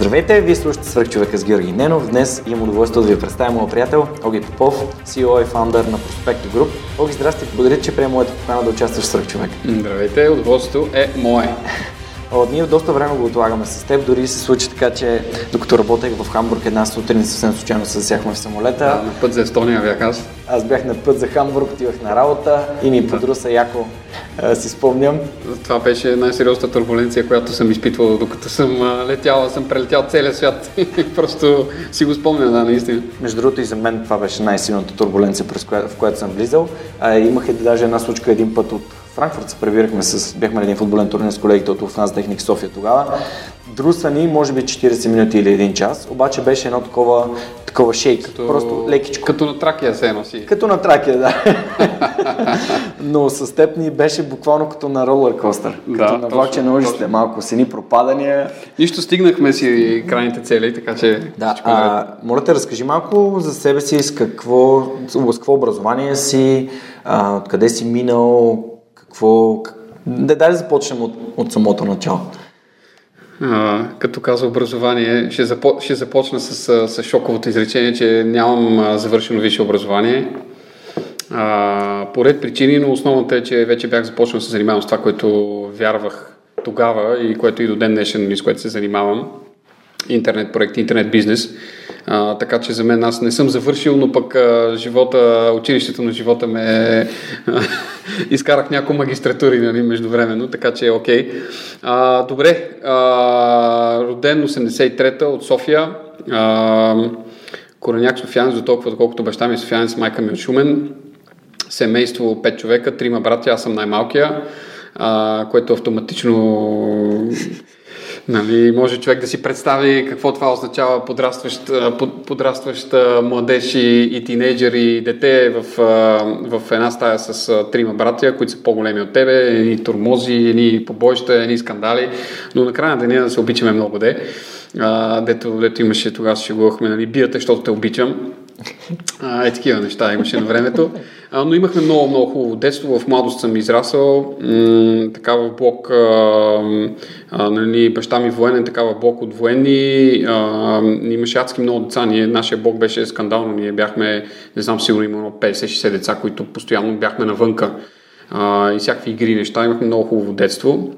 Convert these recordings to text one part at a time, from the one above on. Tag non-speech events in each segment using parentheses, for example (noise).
Здравейте, вие слушате Свърхчовека с Георги Ненов. Днес имам удоволствие да ви представя моят приятел Оги Попов, CEO и фаундър на Prospect Group. Оги, здрасти, благодаря, че приема моята покана да участваш в Свърхчовек. Здравейте, удоволствието е мое. О, ние доста време го отлагаме с теб, дори се случи така, че докато работех в Хамбург една сутрин, съвсем случайно се засяхме в самолета. Да, на път за Естония бях аз. Аз бях на път за Хамбург, отивах на работа и ми подруса яко, а, си спомням. Това беше най-сериозната турбуленция, която съм изпитвал докато съм летял, съм прелетял целия свят. (laughs) Просто си го спомня, да, наистина. Между другото и за мен това беше най-силната турбуленция, през коя, в която съм влизал. А, имах и даже една случка един път от Франкфурт се пребирахме с, бяхме на един футболен турнир с колегите от Уфназ Техник София тогава. Друса ни, може би 40 минути или един час, обаче беше едно такова, такова шейк, като, просто лекичко. Като на тракия се носи. Като на тракия, да. (laughs) Но с теб ни беше буквално като на ролер костър, Да, като на влакче на ужасите, малко сини пропадания. Нищо стигнахме си крайните цели, така че Да, а, моля те, разкажи малко за себе си, с какво, с какво образование си, а, откъде си минал, какво... как- Да, дай да започнем от, от самото начало. А, като каза образование, ще, запо, ще започна с, с шоковото изречение, че нямам завършено висше образование. А, по ред причини, но основната е, че вече бях започнал да се занимавам с това, което вярвах тогава и което и до ден днешен, с което се занимавам. Интернет проект, интернет бизнес. А, така че за мен аз не съм завършил, но пък а, живота, училището на живота ме (laughs) изкарах някои магистратури нали, междувременно, така че е окей. А, добре, а, роден 83-та от София. А, Кореняк Софиянец, до толкова, доколкото баща ми е Софиянец, майка ми е Шумен. Семейство 5 човека, трима братя, аз съм най-малкия, а, което автоматично Нали, може човек да си представи какво това означава подрастващ, подрастващ младеж и, и тинейджър и дете в, в една стая с трима братя, които са по-големи от тебе, едни турмози, едни побоища, едни скандали, но накрая на деня да се обичаме много де. Дето, дето имаше, тогава се шегувахме, нали, бията, защото те обичам. А, е такива неща имаше на времето. Но имахме много, много хубаво детство. В младост съм израсъл. М- така в блок, а, а, нали, баща ми военен, така в блок от военни. А, имаше адски много деца. Ние, нашия блок беше скандално. Ние бяхме, не знам, сигурно имало 50-60 деца, които постоянно бяхме навънка. А, и всякакви игри неща. Имахме много хубаво детство.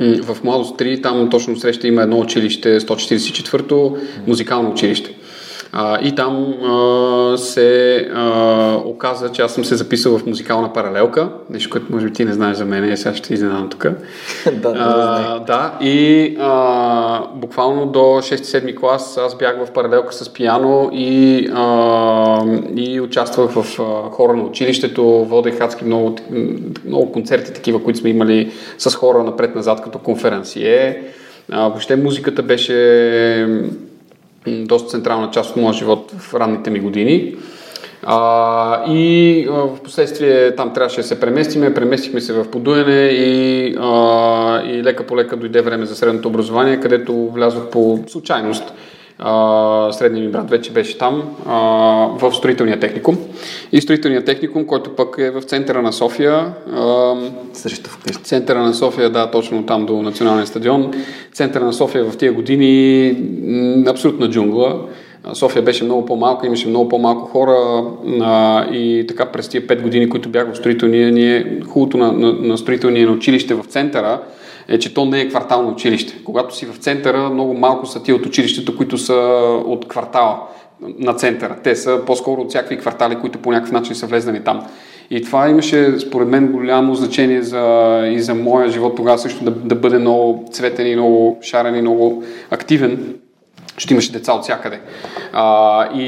В Младост 3, там точно среща има едно училище, 144-то, музикално училище. А, и там а, се а, оказа, че аз съм се записал в музикална паралелка, нещо, което може би ти не знаеш за мен, и сега ще изненадам тук. (laughs) да, А, да, и а, буквално до 6-7 клас аз бях в паралелка с пияно и, а, и участвах в а, хора на училището, водех адски много, много концерти такива, които сме имали с хора напред-назад като конференсие. А, въобще музиката беше доста централна част от моя живот в ранните ми години. А, и а, в последствие там трябваше да се преместиме, преместихме се в Подуене и, а, и лека по лека дойде време за средното образование, където влязох по случайност. А, средният ми брат вече беше там, а, в строителния техникум. И строителния техникум, който пък е в центъра на София, а, Срещу вкъщи. Центъра на София, да, точно там до националния стадион. Центъра на София в тия години абсолютна джунгла. София беше много по-малка, имаше много по-малко хора а, и така през тия 5 години, които бях в строителния, ние, хубавото на, на, на строителния на училище в центъра е, че то не е квартално училище. Когато си в центъра, много малко са ти от училището, които са от квартала на центъра. Те са по-скоро от всякакви квартали, които по някакъв начин са влезнали там. И това имаше, според мен, голямо значение за, и за моя живот тогава също да, да бъде много цветен и много шарен и много активен защото имаше деца от всякъде. А, и,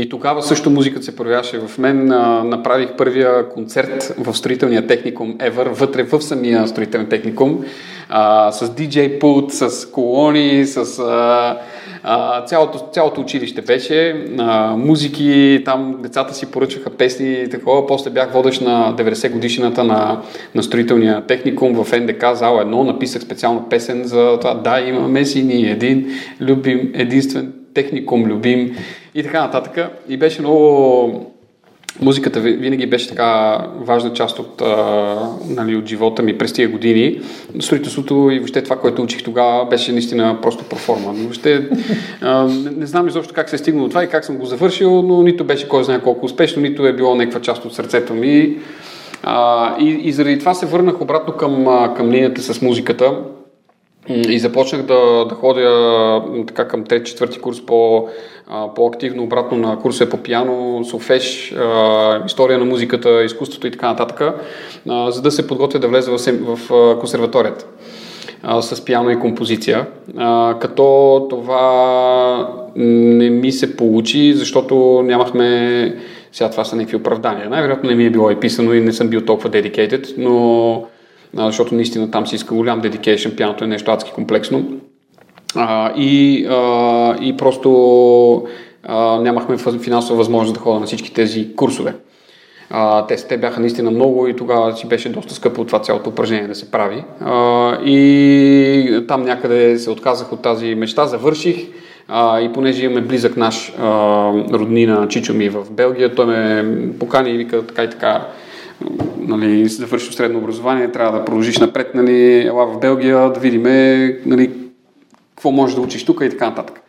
и тогава също музиката се проявяваше в мен. А, направих първия концерт в строителния техникум Ever, вътре в самия строителен техникум. а, с DJ пулт, с колони, с а, цялото, цялото училище беше, а, музики, там децата си поръчаха песни и такова. После бях водещ на 90 годишната на, на строителния техникум в НДК, зала 1. Написах специална песен за това. Да, имаме си ни един любим, единствен техникум, любим и така нататък. И беше много музиката винаги беше така важна част от, а, нали, от живота ми през тия години. Строителството и въобще това, което учих тогава, беше наистина просто проформа. Въобще а, не, не знам изобщо как се е стигнало това и как съм го завършил, но нито беше кой знае колко успешно, нито е било някаква част от сърцето ми. А, и, и заради това се върнах обратно към, към линията с музиката. И започнах да, да ходя така към 3-4 курс по, по-активно обратно на курсове по пиано, солфеж, история на музиката, изкуството и така нататък, за да се подготвя да влезе в консерваторията с пиано и композиция. Като това не ми се получи, защото нямахме сега това са някакви оправдания. Най-вероятно не ми е било и писано и не съм бил толкова dedicated, но защото наистина там се иска голям dedication, пианото е нещо адски комплексно. А, и, а, и просто а, нямахме финансова възможност да ходя на всички тези курсове. А, те, те бяха наистина много и тогава си беше доста скъпо това цялото упражнение да се прави. А, и там някъде се отказах от тази мечта, завърших. А, и понеже имаме близък наш а, роднина Чичо ми в Белгия, той ме покани и вика така и така нали, завършил средно образование, трябва да продължиш напред, нали, ела в Белгия, да видим нали, какво можеш да учиш тук и така нататък.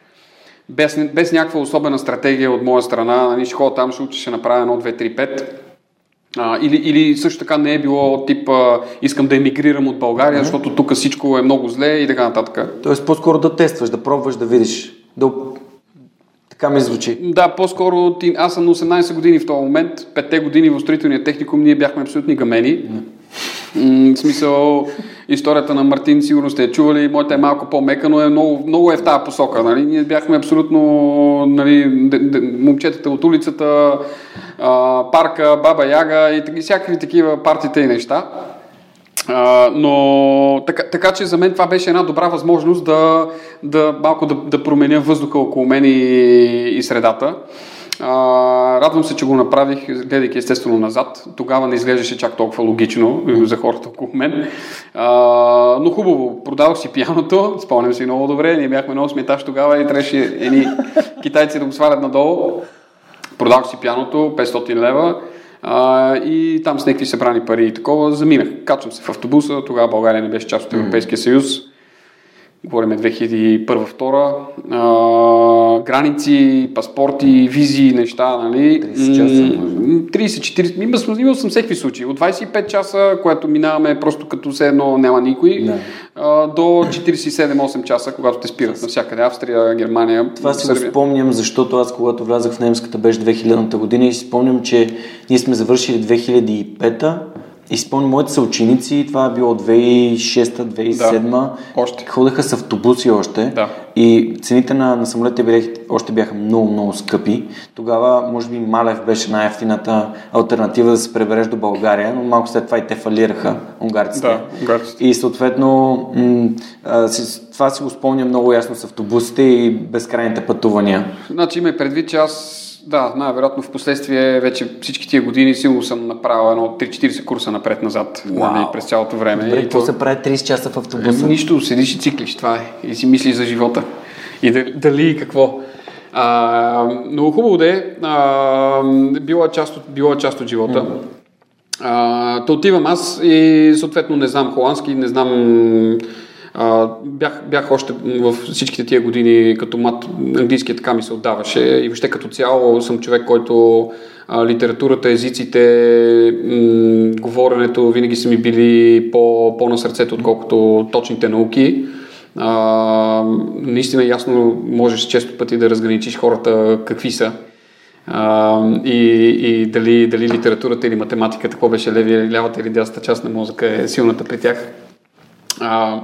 Без, без някаква особена стратегия от моя страна, нали, ще ходя там, ще учиш, ще направя 1, 2, 3, 5. А, или, или също така не е било тип а, искам да емигрирам от България, mm-hmm. защото тук всичко е много зле и така нататък. Тоест по-скоро да тестваш, да пробваш, да видиш, да така ми звучи. Да, по-скоро аз съм на 18 години в този момент, 5 години в строителния техникум, ние бяхме абсолютни гамени. Mm. в смисъл, историята на Мартин сигурно сте я чували, моята е малко по-мека, но е много, много е в тази посока. Нали? Ние бяхме абсолютно нали, момчетата от улицата, парка, баба Яга и всякакви такива партите и неща. А, но така, така че за мен това беше една добра възможност да, да малко да, да променя въздуха около мен и, и средата. А, радвам се, че го направих, гледайки естествено назад. Тогава не изглеждаше чак толкова логично (laughs) за хората около мен. А, но хубаво, продавах си пианото, (laughs) спомням си много добре. Ние бяхме много сметаш тогава и трябваше едни китайци да го свалят надолу. Продавах си пианото, 500 лева. А, и там с някакви събрани пари и такова заминах. Качвам се в автобуса, тогава България не беше част от Европейския съюз. Говорим 2001-2002. граници, паспорти, визи, неща, нали? 30 часа, 30-40, имал, имал съм всеки случаи. От 25 часа, което минаваме просто като все едно няма никой, Не. а, до 47-8 часа, когато те спират навсякъде. Австрия, Германия, Това си го спомням, защото аз когато влязах в немската беше 2000-та година и си спомням, че ние сме завършили 2005-та и спомням моите съученици, това е било 2006-2007, Да, още. ходеха с автобуси още Да. и цените на, на самолетите бяха, още бяха много, много скъпи. Тогава, може би, Малев беше най-ефтината альтернатива да се пребереш до България, но малко след това и те фалираха, унгарците. Да, унгарците. И съответно, м- а, си, това си го спомням много ясно с автобусите и безкрайните пътувания. Значи има и предвид, че аз, да, най-вероятно в последствие вече всички тия години силно съм направил едно 3-40 курса напред-назад нали, през цялото време. Добре, И какво то- се прави 30 часа в автобуса? Еми, нищо, седиш и циклиш, това е. И си мислиш за живота. И дали, и какво. А, много хубаво да е. А, била, част от, била част от живота. А, то отивам аз и съответно не знам холандски, не знам... А, бях, бях още в всичките тия години като мат, английският така ми се отдаваше и въобще като цяло съм човек, който а, литературата, езиците, м- говоренето винаги са ми били по, по на сърцето, отколкото точните науки. А, наистина ясно можеш често пъти да разграничиш хората какви са. А, и, и дали, дали литературата или математиката, какво беше леви, лявата или дясната част на мозъка е силната при тях. А,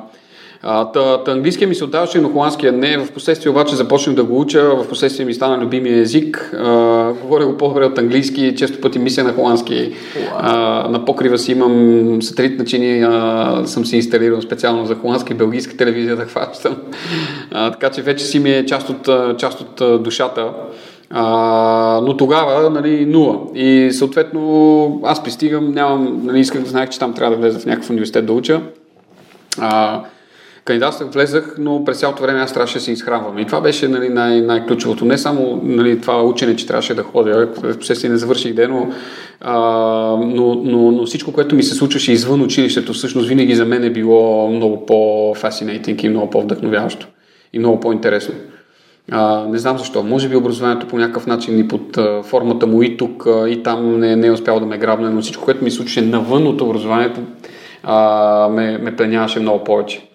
А, та, та английския ми се отдаваше, но холандския не. В последствие обаче започнах да го уча, в последствие ми стана любимия език. А, говоря го по-добре от английски, често пъти мисля на холандски. А, на покрива си имам сателит начини, а, съм си инсталирал специално за холандски белгийска телевизия да хващам. А, така че вече си ми е част от, част от душата. А, но тогава, нали, нула. И съответно аз пристигам, нямам, нали, исках да знаех, че там трябва да влеза в някакъв университет да уча. А, кандидатствах, влезах, но през цялото време аз трябваше да се изхранвам. И това беше нали, най- най-ключовото. Не само нали, това учене, че трябваше да ходя, в последствие не завърших ден, но, а, но, но, но, всичко, което ми се случваше извън училището, всъщност винаги за мен е било много по-фасинейтинг и много по-вдъхновяващо и много по-интересно. А, не знам защо. Може би образованието по някакъв начин и под а, формата му и тук, а, и там не, не е успял да ме грабне, но всичко, което ми случи навън от образованието, а, ме, ме пленяваше много повече.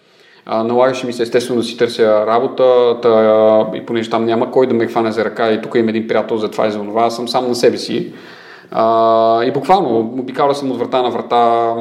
Налагаше ми се естествено да си търся работа та, и понеже там няма кой да ме хване за ръка и тук има един приятел за това и за това, аз съм сам на себе си. А, и буквално обикаля съм от врата на врата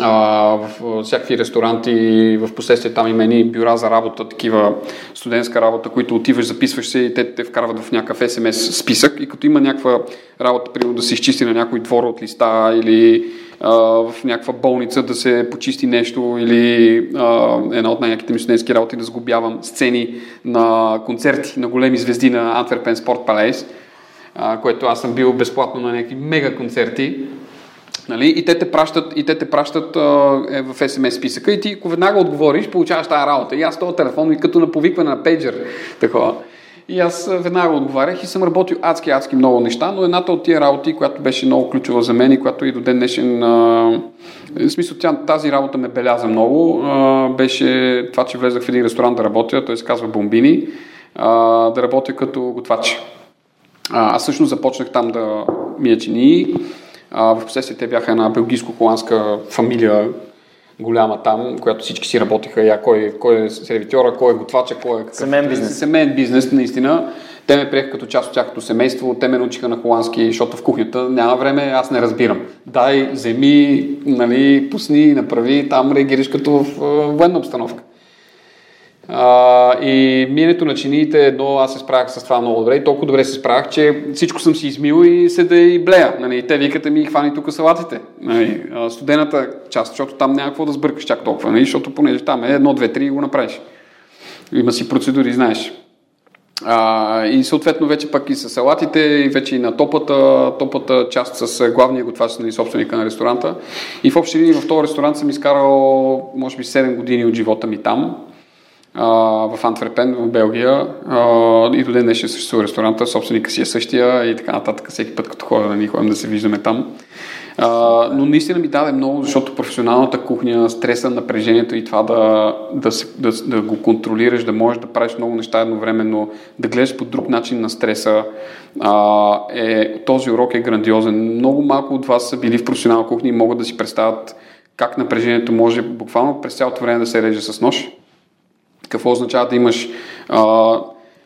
а, в всякакви ресторанти, в последствие там има едни бюра за работа, такива студентска работа, които отиваш, записваш се и те те вкарват в някакъв СМС списък и като има някаква работа, примерно да се изчисти на някой двор от листа или в някаква болница да се почисти нещо или а, една от най-яките ми студентски работи да сгубявам сцени на концерти на големи звезди на Антверпен Спорт Палейс, което аз съм бил безплатно на някакви мега концерти. Нали? И те те пращат, и те те пращат е, в SMS списъка и ти, ако веднага отговориш, получаваш тази работа. И аз този телефон, и като на повикване на пейджер, такова. И аз веднага отговарях и съм работил адски, адски много неща, но едната от тия работи, която беше много ключова за мен и която и до ден днешен, а, в смисъл тя, тази работа ме беляза много, а, беше това, че влезах в един ресторант да работя, той се казва Бомбини, а, да работя като готвач. А, аз всъщност започнах там да мия чини, а, в последствие те бяха една белгийско-холандска фамилия, голяма там, която всички си работиха, я кой, кой е сервитьора, кой е готвача, кой е... Семейен бизнес. Семейен бизнес, наистина. Те ме приеха като част от тяхното семейство, те ме научиха на холандски, защото в кухнята няма време, аз не разбирам. Дай, вземи, нали, пусни, направи, там реагираш като в военна обстановка. А, и минето на чиниите едно, аз се справях с това много добре и толкова добре се справях, че всичко съм си измил и седа и блея. Нали, те викате ми хвани тук салатите. Нали, студената част, защото там няма какво да сбъркаш чак толкова, нали, защото понеже там е едно, две, три и го направиш. Има си процедури, знаеш. А, и съответно вече пък и с салатите, и вече и на топата, топата част с главния готвач, нали, собственика на ресторанта. И в общи линии в този ресторант съм изкарал, може би, 7 години от живота ми там в Антверпен, в Белгия. А, и до ден днешен съществува ресторанта, собственика си е същия и така нататък. Всеки път, като ходя, да ходим да се виждаме там. А, но наистина ми даде много, защото професионалната кухня, стреса, напрежението и това да, да, се, да, да го контролираш, да можеш да правиш много неща едновременно, да гледаш по друг начин на стреса, а, е, този урок е грандиозен. Много малко от вас са били в професионална кухня и могат да си представят как напрежението може буквално през цялото време да се реже с нож какво означава да имаш а,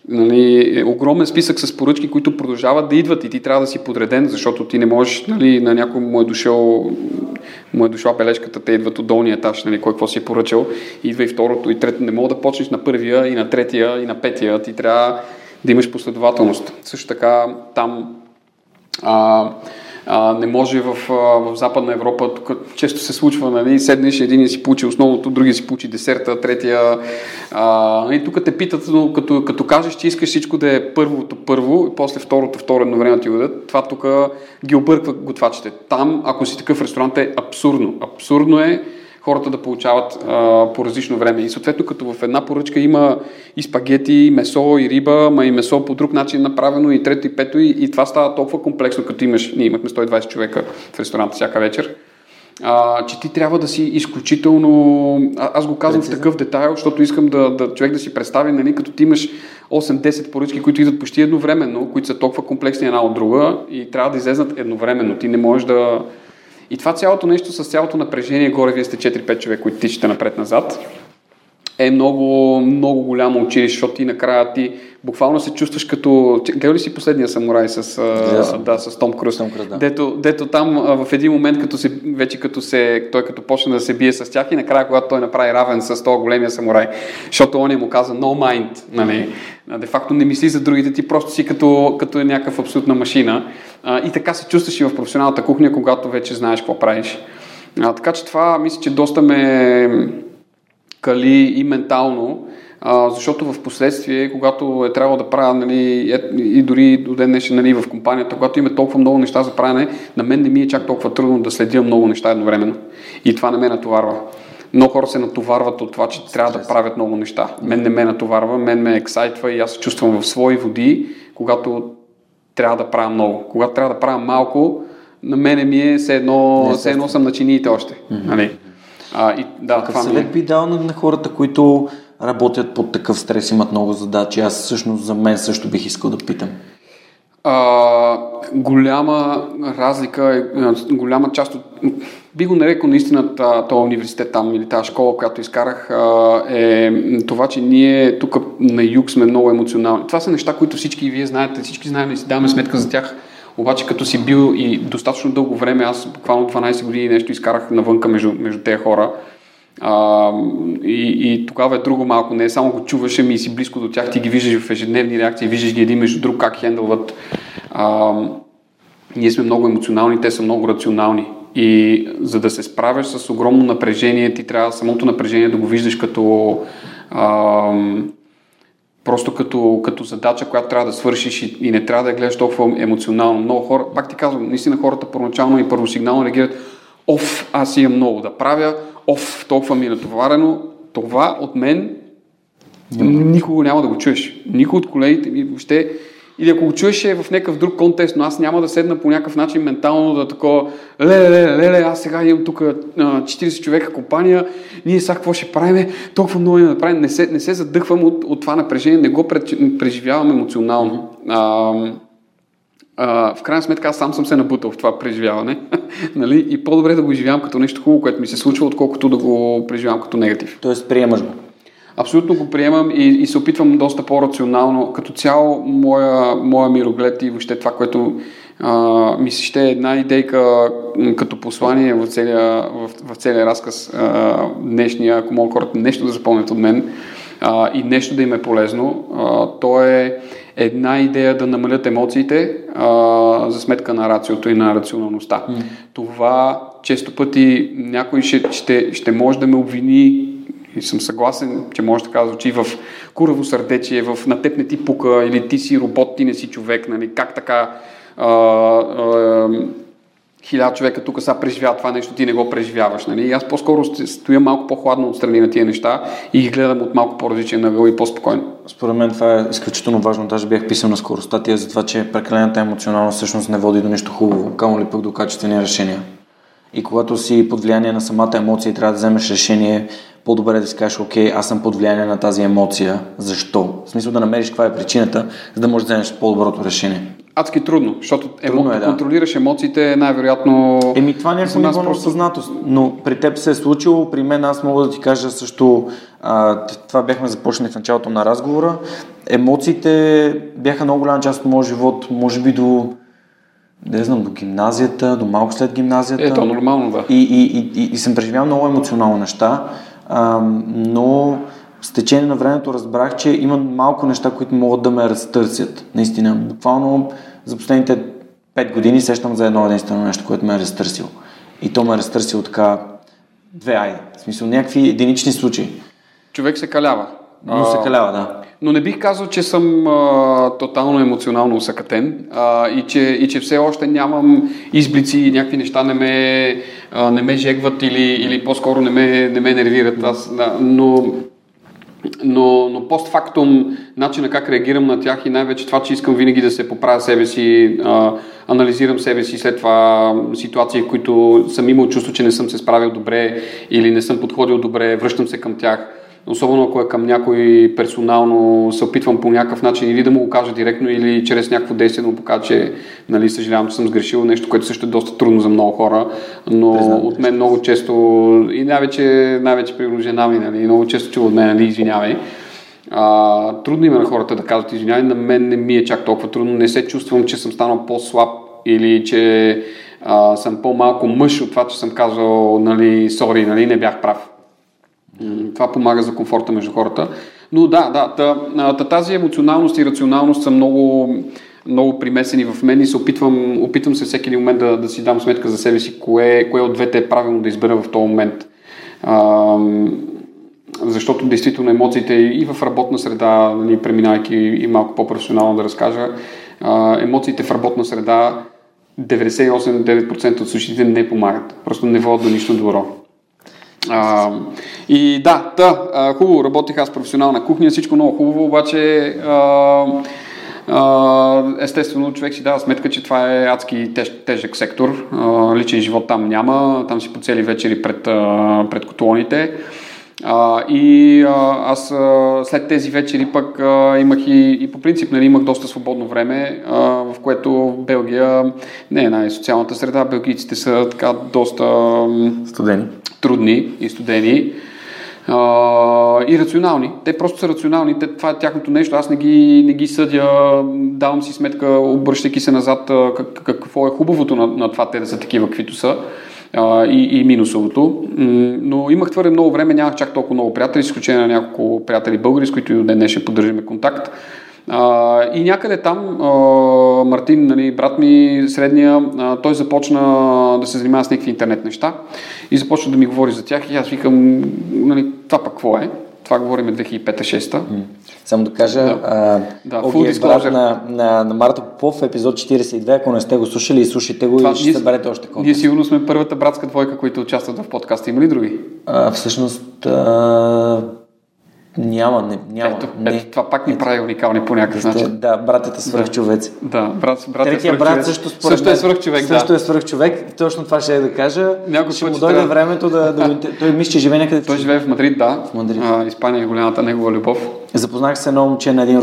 нали, огромен списък с поръчки, които продължават да идват и ти трябва да си подреден, защото ти не можеш, нали, на някой му е дошъл, му е дошла бележката, те идват от долния етаж, нали, кой какво си е поръчал, идва и второто и трето. Не мога да почнеш на първия и на третия и на петия. Ти трябва да имаш последователност. Също така там а, а, не може в, в Западна Европа, тук често се случва, нали, седнеш, един си получи основното, другия си получи десерта, третия. А, и тук те питат, но като, като кажеш, че искаш всичко да е първото първо, и после второто второ едновременно ти дадат, това тук ги обърква готвачите. Там, ако си такъв ресторант, е абсурдно. Абсурдно е хората да получават а, по различно време. И съответно, като в една поръчка има и спагети, и месо, и риба, ма и месо по друг начин направено, и трето, и пето, и, и това става толкова комплексно, като имаш, ние имахме 120 човека в ресторанта всяка вечер, а, че ти трябва да си изключително... А, аз го казвам Прецизно. в такъв детайл, защото искам да, да човек да си представи, нали, като ти имаш 8-10 поръчки, които идват почти едновременно, които са толкова комплексни една от друга и трябва да излезнат едновременно. Ти не можеш да и това цялото нещо с цялото напрежение, горе вие сте 4-5 човека, които тичате напред-назад. Е много, много голямо училище, защото ти накрая ти буквално се чувстваш като... Гледа ли си последния самурай с, да, с Том Круз? Том Круз да. дето, дето там в един момент, като се, вече като се, той като почне да се бие с тях и накрая, когато той направи равен с този големия самурай, защото он му каза no mind, нали? Де факто не мисли за другите, ти просто си като, като някакъв абсолютна машина. И така се чувстваш и в професионалната кухня, когато вече знаеш какво правиш. А, така че това мисля, че доста ме кали и ментално, а, защото в последствие, когато е трябвало да правя, нали, е, и дори до ден днешен нали, в компанията, когато има толкова много неща за правене, на мен не ми е чак толкова трудно да следя много неща едновременно. И това не ме натоварва. Много хора се натоварват от това, че трябва да правят много неща. Мен не ме натоварва, мен ме ексайтва и аз се чувствам в свои води, когато трябва да правя много. Когато трябва да правя малко, на мене ми е все едно, все едно съм на чиниите още. Mm-hmm. Нали? А, и, да, Какъв съвет е. би дал на, на хората, които работят под такъв стрес, имат много задачи? Аз всъщност за мен също бих искал да питам. А, голяма разлика, голяма част от... Би го нарекал наистина този университет там или тази школа, която изкарах, е това, че ние тук на юг сме много емоционални. Това са неща, които всички вие знаете, всички знаем и си даваме сметка за тях. Обаче като си бил и достатъчно дълго време, аз буквално 12 години нещо изкарах навънка между, между тези хора, а, и, и тогава е друго малко. Не е само го чуваш, ами си близко до тях, ти ги виждаш в ежедневни реакции, виждаш ги един между друг как хендълват. А, ние сме много емоционални, те са много рационални. И за да се справяш с огромно напрежение, ти трябва самото напрежение да го виждаш като а, просто като, като задача, която трябва да свършиш и, и не трябва да я гледаш толкова емоционално. Много хора, пак ти казвам, наистина хората първоначално и първосигнално реагират, оф, аз имам много да правя, оф, толкова ми е натоварено, това от мен никога няма да го чуеш. Никой от колегите ми въобще или ако го чуеш е в някакъв друг контекст, но аз няма да седна по някакъв начин ментално да такова, леле, леле, леле, аз сега имам тук 40 човека компания, ние сега какво ще правим, толкова много да правим. Не се, не се задъхвам от, от това напрежение, не го преживявам емоционално. А, а, в крайна сметка аз сам съм се набутал в това преживяване. (laughs) нали? И по-добре да го изживявам като нещо хубаво, което ми се случва, отколкото да го преживявам като негатив. Тоест приемаш го. Абсолютно го приемам и, и се опитвам доста по-рационално. Като цяло, моя, моя мироглед и въобще това, което а, ми се ще е една идейка като послание в целия, в, в целия разказ а, днешния, ако могат хората нещо да запомнят от мен а, и нещо да им е полезно, а, то е една идея да намалят емоциите а, за сметка на рациото и на рационалността. Mm. Това често пъти някой ще, ще, ще може да ме обвини и съм съгласен, че може така звучи в кураво сърдечие, в на теб не ти пука или ти си робот, ти не си човек, нали? как така а, а, хиляда човека тук са преживяват това нещо, ти не го преживяваш. Нали? И аз по-скоро стоя малко по-хладно отстрани на тия неща и ги гледам от малко по-различен ъгъл и по-спокойно. Според мен това е изключително важно. Даже бях писал на скоро статия за това, че прекалената емоционалност всъщност не води до нищо хубаво, камо ли пък до качествени решения. И когато си под влияние на самата емоция и трябва да вземеш решение, по-добре да си кажеш, окей, аз съм под влияние на тази емоция. Защо? В смисъл да намериш каква е причината, за да можеш да вземеш по-доброто решение. Адски трудно, защото трудно емо... е, да. контролираш емоциите е най-вероятно... Еми това не е някакво ниво просто... съзнатост, но при теб се е случило, при мен аз мога да ти кажа също, а, това бяхме започнали в началото на разговора, емоциите бяха много голяма част от моят живот, може би до не знам, до гимназията, до малко след гимназията. Ето, нормално, да. И, и, и, и, и съм преживял много емоционални неща, а, но с течение на времето разбрах, че има малко неща, които могат да ме разтърсят. Наистина, буквално за последните 5 години сещам за едно единствено нещо, което ме е разтърсило. И то ме е разтърсило така две айде. В смисъл, някакви единични случаи. Човек се калява. Но се калява, да. Но не бих казал, че съм а, тотално емоционално усъкатен а, и, че, и че все още нямам изблици и някакви неща не ме, а, не ме жегват или, или по-скоро не ме, не ме нервират. Аз, да, но но, но постфактум начина как реагирам на тях и най-вече това, че искам винаги да се поправя себе си, а, анализирам себе си след това ситуации, в които съм имал чувство, че не съм се справил добре или не съм подходил добре, връщам се към тях особено ако е към някой персонално, се опитвам по някакъв начин или да му го кажа директно, или чрез някакво действие да му покажа, че нали, съжалявам, че съм сгрешил нещо, което също е доста трудно за много хора, но Признам, от мен много често, и най-вече, най-вече при жена ми, нали, много често чува от мен, нали, извинявай. А, трудно има на хората да казват извинявай, на мен не ми е чак толкова трудно, не се чувствам, че съм станал по-слаб или че а, съм по-малко мъж от това, че съм казал, нали, сори, нали, не бях прав. Това помага за комфорта между хората. Но да, да, та, тази емоционалност и рационалност са много, много примесени в мен и се опитвам, опитвам се всеки един момент да, да си дам сметка за себе си, кое, кое от двете е правилно да избера в този момент. А, защото действително емоциите и в работна среда, нали, преминавайки и малко по-професионално да разкажа, а, емоциите в работна среда 98-9% от случаите не помагат. Просто не водят до нищо добро. А, и да, да, а, хубаво, работих аз професионална кухня, всичко много хубаво, обаче а, а, естествено човек си дава сметка, че това е адски теж, тежък сектор, а, личен живот там няма, там си по цели вечери пред, а, пред котлоните. А, и а, аз а, след тези вечери пък а, имах и, и по принцип нали, имах доста свободно време, а, в което Белгия не е най-социалната среда. Белгийците са така доста студени. трудни и студени. Uh, и рационални. Те просто са рационални. Те, това е тяхното нещо. Аз не ги, не ги съдя. Давам си сметка, обръщайки се назад, как, какво е хубавото на, на това те да са такива, каквито са и, и минусовото. Но имах твърде много време, нямах чак толкова много приятели, изключение на няколко приятели българи, с които и днес ще поддържаме контакт. И някъде там Мартин, нали, брат ми, средния, той започна да се занимава с някакви интернет неща и започна да ми говори за тях и аз викам, нали, това пък какво е? Това говорим 2005-2006. Само да кажа, да. А, да, Оги е брат на, на, на Марта Попов, епизод 42, ако не сте го слушали, слушайте го Това, и ще ние, съберете още контакт. Ние сигурно сме първата братска двойка, които участват в подкаста. Има ли други? А, всъщност, а, няма, не, няма. Ето, не. ето, това пак ни прави уникални по някакъв начин. Да, братята свръхчовеци. Да, брат, брат Третия е брат също според Също е свръхчовек, да. Също е свръхчовек, точно това ще е да кажа. Някой ще му дойде трябва... времето да, да, да (laughs) Той мисля, че живее някъде. Той живее в Мадрид, да. В Мадрид. А, Испания е голямата негова любов. Запознах се едно момче на един,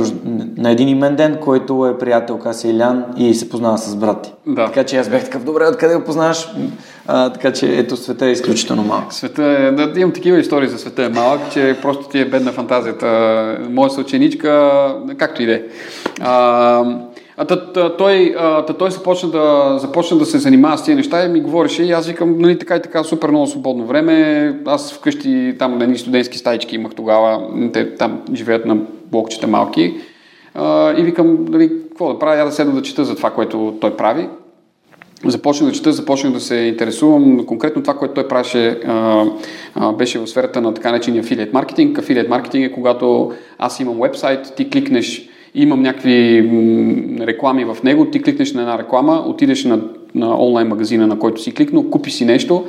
на един имен ден, който е приятел Каси Илян и се познава с брат ти. Да. Така че аз бях такъв, добре, откъде го познаваш? А, така че ето света е изключително малък. Света е, да, имам такива истории за света е малък, че просто ти е бедна фантазията. Моя съученичка, както и да е. А, та, той, а, той започна, да, започна да се занимава с тези неща и ми говореше и аз викам, нали така и така, супер много свободно време. Аз вкъщи там на едни студентски стаички имах тогава, те там живеят на блокчета малки. А, и викам, нали, какво да правя, я да седна да чета за това, което той прави. Започнах да чета, започнах да се интересувам. Конкретно това, което той правеше, беше в сферата на така наречения афилиет маркетинг. Афилиет маркетинг е когато аз имам вебсайт, ти кликнеш имам някакви реклами в него, ти кликнеш на една реклама, отидеш на, на онлайн магазина, на който си кликнал, купи си нещо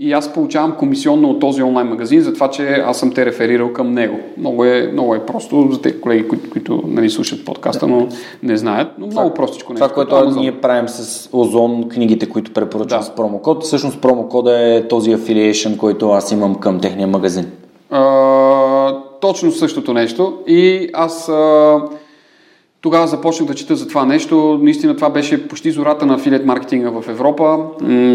и аз получавам комисионно от този онлайн магазин за това, че аз съм те реферирал към него. Много е, много е просто за тези колеги, които, които нали, слушат подкаста, но не знаят, но много простичко нещо. Това, което Amazon. ние правим с Озон, книгите, които препоръчвам да. с промокод, всъщност промокода е този affiliation, който аз имам към техния магазин. А, точно същото нещо и аз а, тогава започнах да чета за това нещо. Наистина това беше почти зората на филет маркетинга в Европа.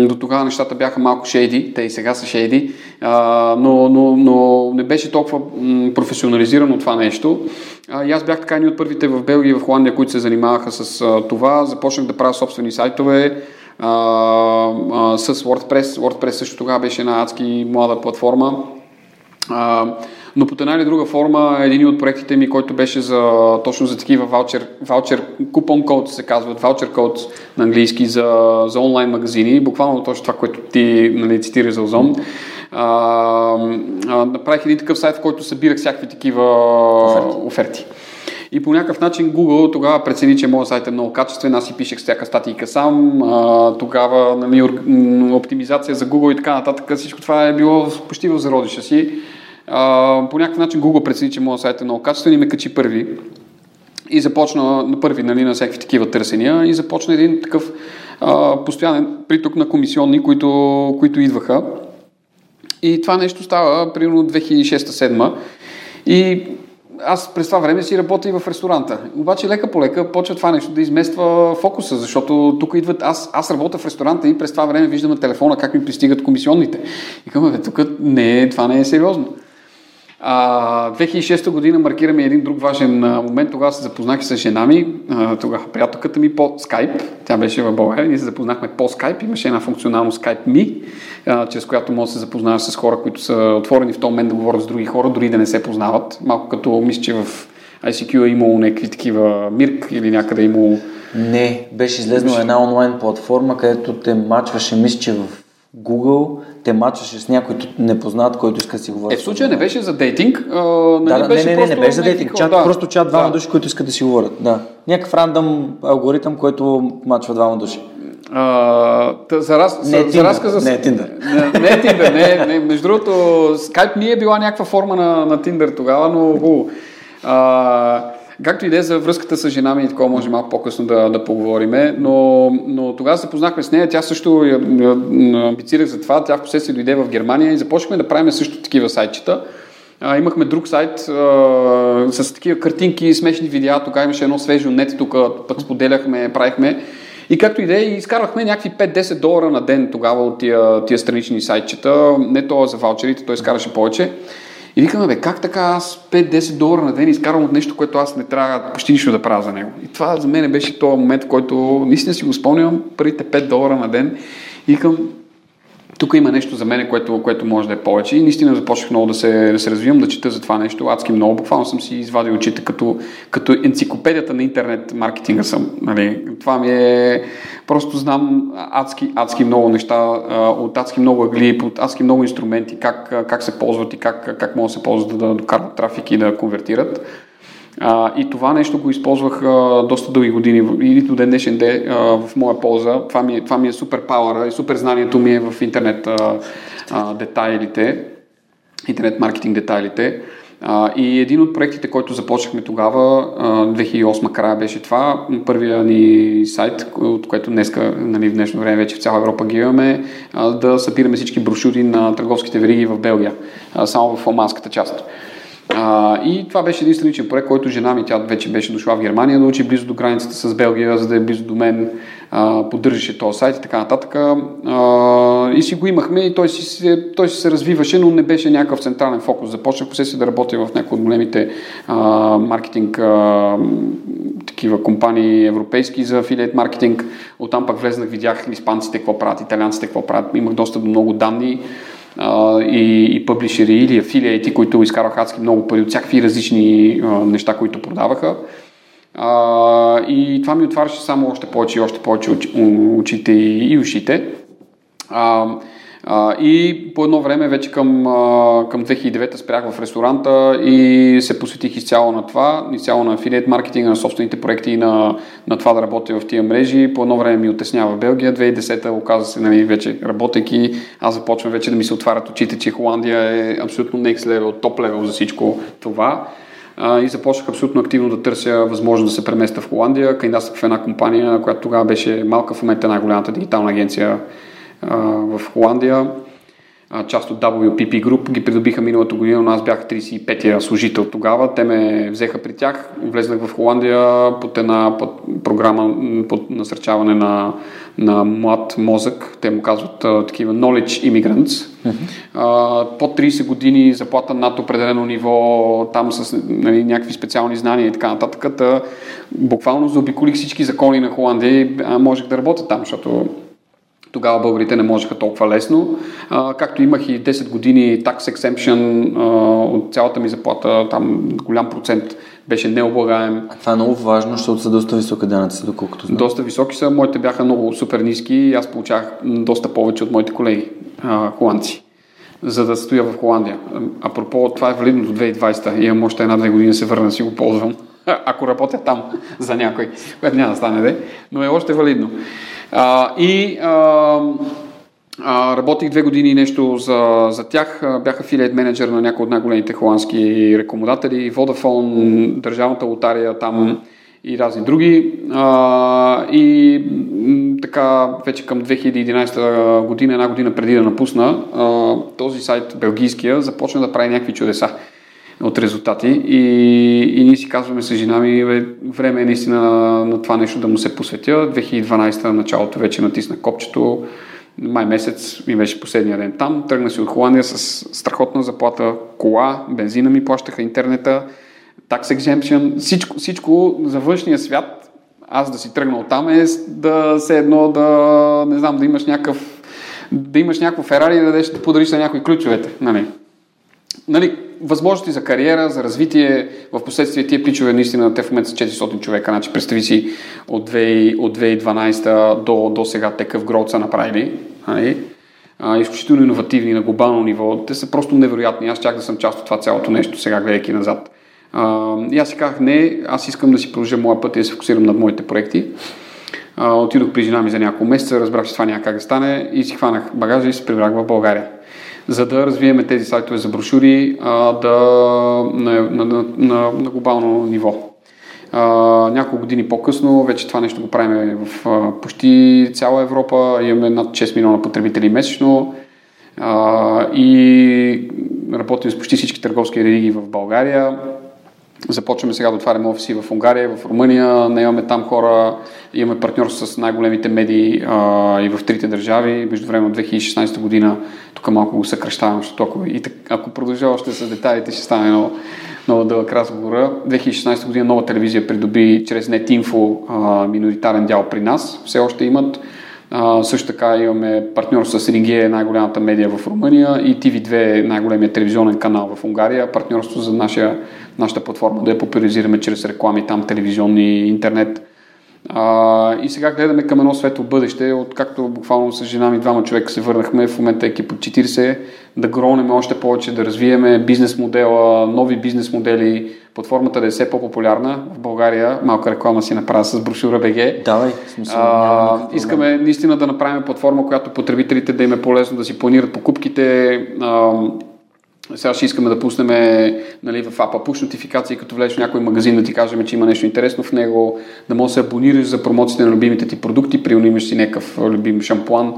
До тогава нещата бяха малко шейди, те и сега са шейди, но, но, но не беше толкова професионализирано това нещо. И аз бях така ни от първите в Белгия и в Холандия, които се занимаваха с това. Започнах да правя собствени сайтове с WordPress. WordPress също тогава беше една адски млада платформа. Но по една или друга форма, един от проектите ми, който беше за, точно за такива ваучер, ваучер купон код се казват, ваучер код на английски за, за онлайн магазини, буквално точно това, което ти нали, цитираш за Озон. А, а, направих един такъв сайт, в който събирах всякакви такива оферти. оферти. И по някакъв начин Google тогава прецени, че моят сайт е много качествен, аз си пишех всяка статийка сам, а, тогава нали, оптимизация за Google и така нататък, всичко това е било почти в зародиша си. По някакъв начин Google прецени, че моят сайт е много качествен и ме качи първи. И започна на първи нали, на всякакви такива търсения и започна един такъв а, постоянен приток на комисионни, които, които идваха. И това нещо става примерно 2006-2007 И аз през това време си работя и в ресторанта. Обаче лека по лека почва това нещо да измества фокуса, защото тук идват, аз, аз работя в ресторанта и през това време виждам на телефона как ми пристигат комисионните. И казвам, тук не, това не е сериозно. А, 2006 година маркираме един друг важен момент. Тогава се запознах с жена ми, тогава приятелката ми по скайп. Тя беше в България. Ние се запознахме по скайп. Имаше една функционалност Skype Me, а, чрез която може да се запознаваш с хора, които са отворени в този момент да говорят с други хора, дори да не се познават. Малко като мисля, че в ICQ е имало някакви такива мирк или някъде е имало... Не, беше излезнала една онлайн платформа, където те мачваше, мисля, че в Google те мачваше с някой, който не познат, който иска да си говори. Е, в случая не беше за дейтинг. А, нали да, беше не, не, не, не беше за дейтинг. Чат, да. Просто чат двама да. души, които искат да си говорят. Да. Някакъв рандъм алгоритъм, който мачва двама души. А, за, раз, не, за, за разказа... Не е Тиндър. Не, не е Тиндър. Не, не, между другото, Skype не е била някаква форма на, на Тиндър тогава, но хубаво. Както и е за връзката с жена ми и такова, може малко по-късно да, да поговориме, но, но тогава се познахме с нея, тя също я, я, амбицирах за това, тя в последствие дойде в Германия и започнахме да правим също такива сайтчета. А, имахме друг сайт а, с такива картинки, смешни видеа, тогава имаше едно свежо нет, тук пък споделяхме, правихме. И както и да е, изкарвахме някакви 5-10 долара на ден тогава от тия, тия странични сайтчета. Не то за ваучерите, той изкараше повече. И викаме, бе, как така аз 5-10 долара на ден изкарвам от нещо, което аз не трябва почти нищо да правя за него. И това за мен беше този момент, който наистина си го спомням, първите 5 долара на ден. И викам, тук има нещо за мен, което, което може да е повече. И наистина започнах много да се, да се развивам, да чета за това нещо. Адски много. Буквално съм си извадил очите като, като енциклопедията на интернет маркетинга съм. Нали. Това ми е... Просто знам адски, адски много неща, от адски много агли, от адски много инструменти, как, как се ползват и как, как могат да се ползват да докарват трафик и да конвертират. А, и това нещо го използвах а, доста дълги години и до ден днешен де а, в моя полза. Това ми, е, това ми е супер пауъра и супер знанието ми е в интернет а, а, детайлите, интернет маркетинг детайлите. А, и един от проектите, който започнахме тогава, а, 2008 края беше това, първия ни сайт, от което днеска, нали, в днешно време вече в цяла Европа ги имаме, а, да събираме всички брошури на търговските вериги в Белгия, а, само в оманската част. А, и това беше един страничен проект, който жена ми, тя вече беше дошла в Германия да учи близо до границата с Белгия, за да е близо до мен, а, поддържаше този сайт и така нататък. А, и си го имахме и той си, се, той си се развиваше, но не беше някакъв централен фокус. Започнах последствие да работя в някои от големите а, маркетинг а, такива компании европейски за афилиет маркетинг. Оттам пък влезнах, видях испанците какво правят, италианците какво правят. Имах доста до много данни и, и публишери или афилиети, които изкараха адски много пари от всякакви различни а, неща, които продаваха. А, и това ми отваряше само още повече и още повече очите и, и ушите. А, а, и по едно време, вече към, а, към 2009 спрях в ресторанта и се посветих изцяло на това, изцяло на афилиет маркетинга, на собствените проекти и на, на това да работя в тия мрежи. По едно време ми отеснява Белгия. 2010 оказа се, нали, вече работейки, аз започвам вече да ми се отварят очите, че Холандия е абсолютно next level, топ level за всичко това. А, и започнах абсолютно активно да търся възможност да се преместя в Холандия. Кандидатствах в една компания, която тогава беше малка, в момента най-голямата дигитална агенция в Холандия. Част от WPP Group ги придобиха миналата година, но аз бях 35-я служител тогава. Те ме взеха при тях, влезнах в Холандия под една под програма под насърчаване на, на млад мозък. Те му казват а, такива knowledge immigrants. Uh-huh. А, под 30 години, заплата над определено ниво, там с нали, някакви специални знания и така нататък. Та, буквално заобиколих всички закони на Холандия и можех да работя там, защото тогава българите не можеха толкова лесно. А, както имах и 10 години tax exemption а, от цялата ми заплата, там голям процент беше необлагаем. А това е много важно, защото са доста високи данъци, доколкото знам. Доста високи са, моите бяха много супер ниски и аз получавах доста повече от моите колеги а, холандци за да стоя в Холандия. Апропо, това е валидно до 2020. Имам още една-две години се върна си го ползвам. (laughs) Ако работя там за някой, което няма да стане, де, но е още валидно. А, и а, а, работих две години нещо за, за тях. Бях афилиет менеджер на някои от най-големите холандски рекомодатели, Vodafone, Държавната лотария там и разни други. А, и така, вече към 2011 година, една година преди да напусна, а, този сайт, белгийския, започна да прави някакви чудеса. От резултати и, и ние си казваме с жена ми, бе, време е наистина на, това нещо да му се посветя. 2012 началото вече натисна копчето, май месец ми беше последния ден там. Тръгна си от Холандия с страхотна заплата, кола, бензина ми плащаха, интернета, tax exemption, всичко, всичко за външния свят. Аз да си тръгна от там е да се едно да, не знам, да имаш някакъв да имаш някакво Ферари и да дадеш да подариш на някои ключовете. Нали? Нали, възможности за кариера, за развитие, в последствие тия пичове наистина, те в момента са 400 човека, значи представи си от, 2, от 2012 до, до сега такъв грот са направили. Нали? А, изключително иновативни на глобално ниво. Те са просто невероятни. Аз чак да съм част от това цялото нещо, сега гледайки назад. А, и аз си казах, не, аз искам да си продължа моя път и да се фокусирам над моите проекти. А, отидох при жена ми за няколко месеца, разбрах, че това няма как да стане и си хванах багажа и се прибрах в България за да развиеме тези сайтове за брошури а, да, на, на, на, на, на глобално ниво. А, няколко години по-късно вече това нещо го правим в а, почти цяла Европа. Имаме над 6 милиона потребители месечно а, и работим с почти всички търговски религии в България. Започваме сега да отваряме офиси в Унгария, в Румъния, не имаме там хора, имаме партньорство с най-големите медии а, и в трите държави. Между време от 2016 година, тук малко го съкръщавам, защото ако, и так, ако продължава още с детайлите, ще стане много, много дълъг разговора. 2016 година нова телевизия придоби чрез NetInfo а, миноритарен дял при нас. Все още имат. А, също така имаме партньор с Рингие, най-голямата медия в Румъния и TV2, най-големият телевизионен канал в Унгария. Партньорство за нашия, нашата платформа да я популяризираме чрез реклами там, телевизионни, интернет. А, и сега гледаме към едно светло бъдеще, откакто буквално с жена ми двама човека се върнахме, в момента екип от 40, да гронеме още повече, да развиеме бизнес модела, нови бизнес модели, платформата да е все по-популярна в България. Малка реклама си направя с брошура БГ. Давай, смисъл. А, искаме наистина да направим платформа, която потребителите да им е полезно да си планират покупките, а, сега ще искаме да пуснем нали, в апа push нотификации, като влезеш в някой магазин да ти кажем, че има нещо интересно в него, да можеш да се абонираш за промоциите на любимите ти продукти, при имаш си някакъв любим шампуан,